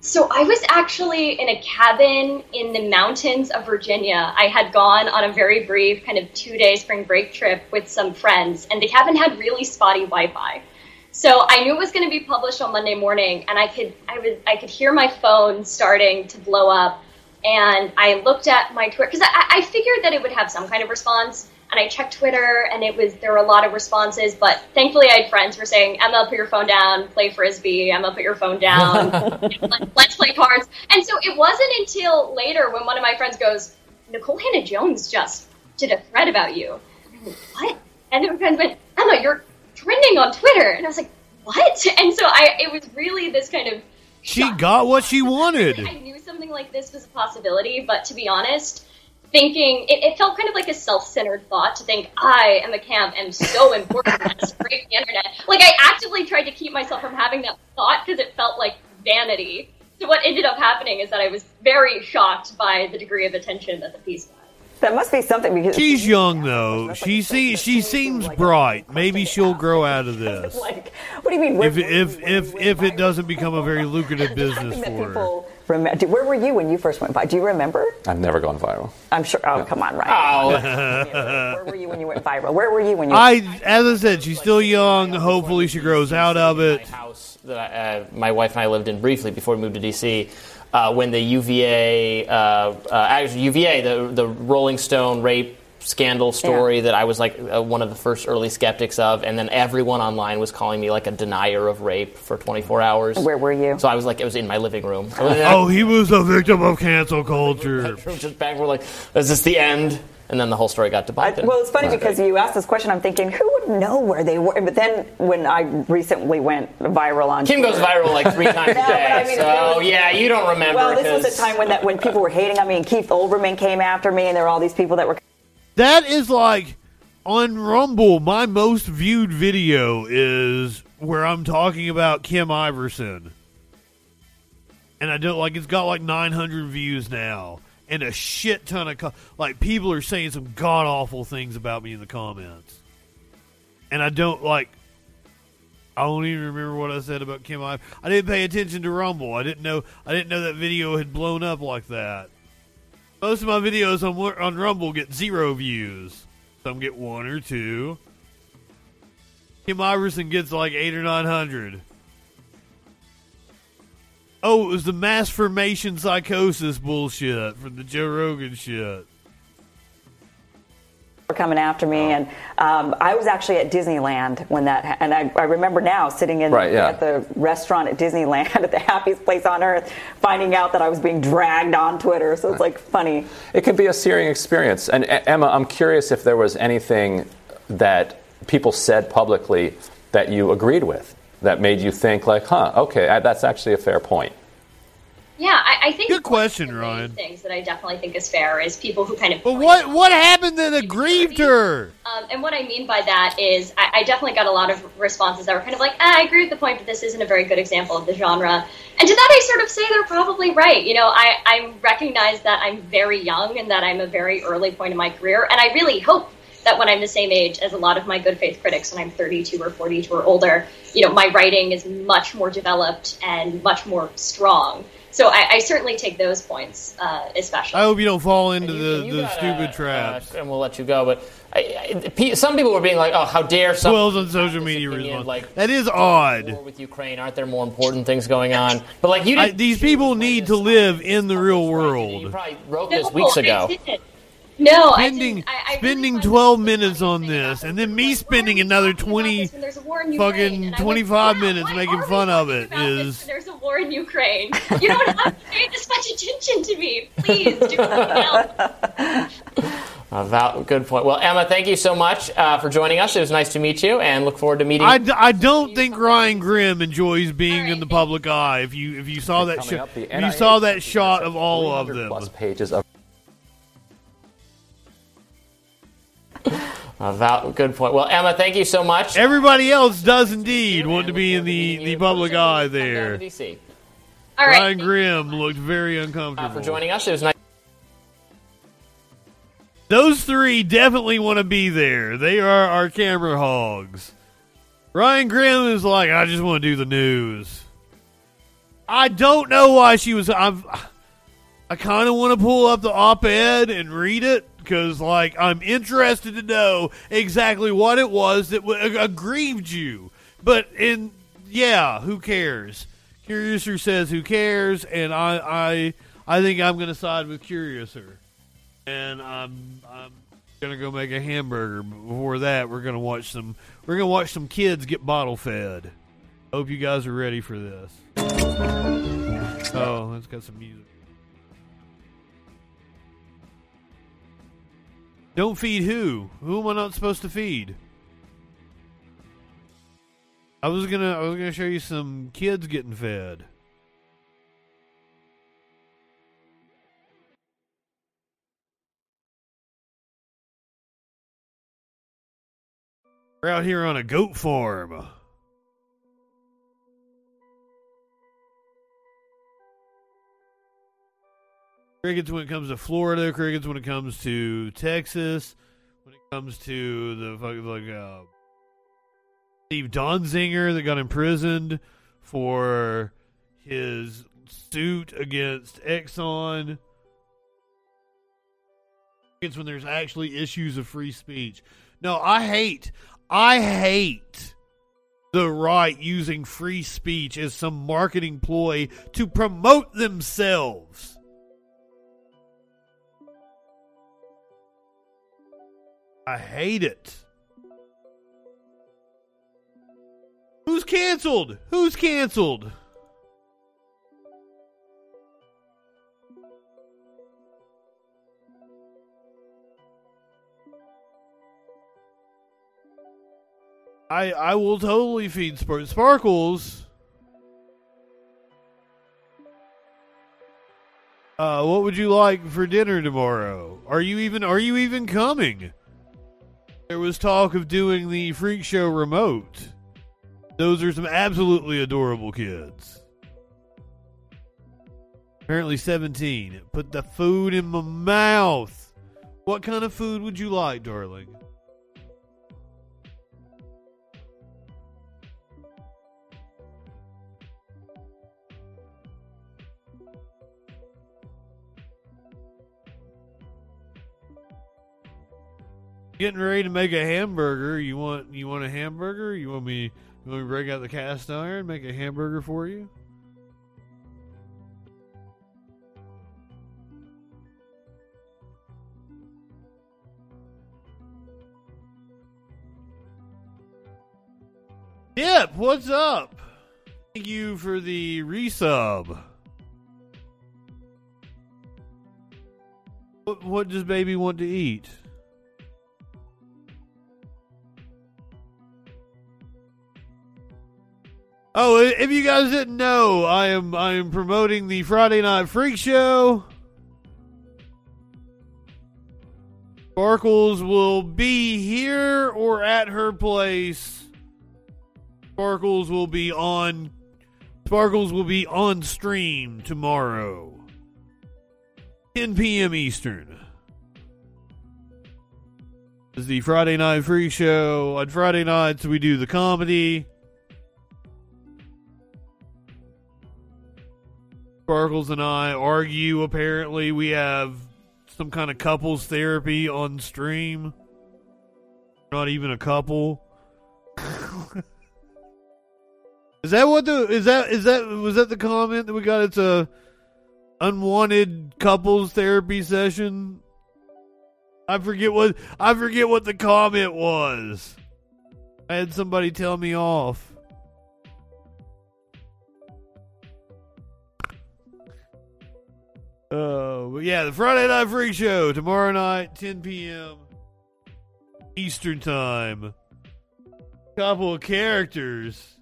So I was actually in a cabin in the mountains of Virginia. I had gone on a very brief kind of two day spring break trip with some friends, and the cabin had really spotty Wi-Fi. So I knew it was going to be published on Monday morning, and I could I was I could hear my phone starting to blow up, and I looked at my Twitter because I, I figured that it would have some kind of response. And I checked Twitter, and it was there were a lot of responses, but thankfully I had friends who were saying, "Emma, put your phone down, play frisbee. Emma, put your phone down, Let- let's play cards." And so it wasn't until later when one of my friends goes, "Nikole Hannah-Jones just did a thread about you." And I'm like, "What?" And then my friends went, "Emma, you're trending on Twitter," and I was like, "What?" And so I it was really this kind of She got what she wanted. I knew something like this was a possibility, but to be honest, thinking it, it felt kind of like a self-centered thought to think I am a camp and so important to scrape the internet. Like I actively tried to keep myself from having that thought because it felt like vanity. So what ended up happening is that I was very shocked by the degree of attention that the piece got. That must be something because She's young though. She see, she seems bright. Maybe she'll grow out of this. Like, what do you mean? If if if if it doesn't become a very lucrative business for her. Remember, where were you when you first went by? Do you remember? I've never gone viral. I'm sure. Oh, come on, right? Where were you when you went viral? Where were you when you? I, as I said, she's still young. Hopefully, she grows out of it. house that I, uh, my wife and I lived in briefly before we moved to DC. uh, when the UVA, uh, uh, actually UVA, the the Rolling Stone rape scandal story that I was like uh, one of the first early skeptics of, and then everyone online was calling me like a denier of rape for 24 hours. Where were you? So I was like, it was in my living room. Oh, he was a victim of cancel culture. just back. We're like, is this the end? And then the whole story got debunked. Well, it's funny because you asked this question. I'm thinking, who would know where they were? But then when I recently went viral on Kim goes viral like three times a No, but day. I mean, so there was- yeah, you don't remember. Well, this was the time when that when people were hating on me and Keith Olbermann came after me, and there were all these people that were. That is like on Rumble. My most viewed video is where I'm talking about Kim Iversen, and I don't like it's got like 900 views now, and a shit ton of like people are saying some god awful things about me in the comments, and I don't like. I don't even remember what I said about Kim Iversen. I didn't pay attention to Rumble. I didn't know. I didn't know that video had blown up like that. Most of my videos on on Rumble get zero views. Some get one or two. Kim Iversen gets like eight or nine hundred. Oh, it was the mass formation psychosis bullshit from the Joe Rogan shit. Were coming after me, and um, I was actually at Disneyland when that, ha- and I, I remember now sitting in Right, yeah. at the restaurant at Disneyland at the happiest place on earth, finding out that I was being dragged on Twitter. So it's like funny. It can be a searing experience. And Emma, I'm curious if there was anything that people said publicly that you agreed with that made you think like, huh, okay, that's actually a fair point. Yeah, I, I think Good question, Ryan. things that I definitely think is fair is people who kind of. But what what happened that aggrieved her? Um, and what I mean by that is, I, I definitely got a lot of responses that were kind of like, ah, I agree with the point, but this isn't a very good example of the genre. And to that, I sort of say they're probably right. You know, I, I recognize that I'm very young and that I'm a very early point in my career, and I really hope that when I'm the same age as a lot of my good faith critics, when I'm 32 or 42 or older, you know, my writing is much more developed and much more strong. So I, I certainly take those points, uh, especially. I hope you don't fall into the, you the got, stupid uh, traps. uh, and we'll let you go. But I, I, some people were being like, "Oh, how dare some Wells on social media opinion, like that is odd. war with Ukraine? Aren't there more important things going on?" But like you didn't these people need to live in the real world. You probably wrote this weeks I ago. Didn't. No, I Spending didn't. I, I spending 12 minutes on this, and then me spending another 20 there's a war in fucking and I 25 minutes making fun of it is. there's a war in Ukraine. You don't have to pay this much attention to me. Please do something else. Uh, val- good point. Well, Emma, thank you so much uh, for joining us. It was nice to meet you, and look forward to meeting. You. I, d- I don't think Ryan Grimm enjoys being in the public eye. If you if you saw that Coming shot, up, if you saw that shot of all of them, plus pages of Uh, val- good point. Well, Emma, thank you so much. everybody else does indeed want to be in the, the public eye there. DC. All right. Ryan Grimm looked very Uh, uncomfortable. for joining us. It was nice. Those three definitely want to be there. They are our camera hogs. Ryan Grimm is like, I just want to do the news. I don't know why she was. I've, I kind of want to pull up the op-ed and read it because, like, I'm interested to know exactly what it was that w- aggrieved you. But in yeah, who cares? Curiouser says who cares, and I I I think I'm to side with Curiouser and I'm I'm gonna go make a hamburger. But before that, we're gonna watch some we're gonna watch some kids get bottle fed. Hope you guys are ready for this. Oh, it's got some music. Don't feed who? Who am I not supposed to feed? I was gonna I was gonna show you some kids getting fed. We're out here on a goat farm. Crickets when it comes to Florida, crickets when it comes to Texas, when it comes to the fucking like uh, Steve Donziger that got imprisoned for his suit against Exxon. It's when there's actually issues of free speech. No, I hate, I hate the right using free speech as some marketing ploy to promote themselves. I hate it. Who's canceled? Who's canceled? I I will totally feed Spar- Sparkles. Uh, what would you like for dinner tomorrow? Are you even are you even coming? There was talk of doing the freak show remote. Those are some absolutely adorable kids. Apparently 17. Put the food in my mouth. What kind of food would you like, darling? Getting ready to make a hamburger. You want you want a hamburger? You want me you want me to break out the cast iron, make a hamburger for you? Dip, what's up? Thank you for the resub. What, what does baby want to eat? Oh, if you guys didn't know, I am I am promoting the Friday Night Freak Show. Sparkles will be here or at her place. Sparkles will be on Sparkles will be on stream tomorrow. 10 p.m. Eastern. This is the Friday Night Freak Show. On Friday nights we do the comedy. Sparkles and I argue. Apparently, we have some kind of couples therapy on stream. Not even a couple. is that what the is that is that was that the comment that we got? It's a unwanted couples therapy session. I forget what I forget what the comment was. I had somebody tell me off. Oh, but yeah, the Friday Night Freak Show tomorrow night, 10 p.m. Eastern Time. Couple of characters.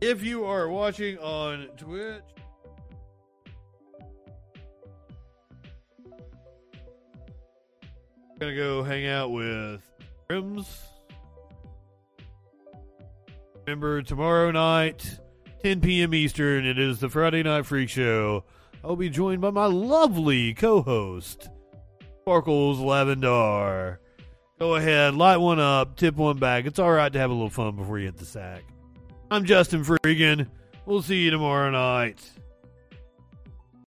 If you are watching on Twitch, gonna go hang out with Rims. Remember, tomorrow night, 10 p.m. Eastern, it is the Friday Night Freak Show. I'll be joined by my lovely co host, Sparkles Lavendar. Go ahead, light one up, tip one back. It's all right to have a little fun before you hit the sack. I'm Justin Freegan. We'll see you tomorrow night.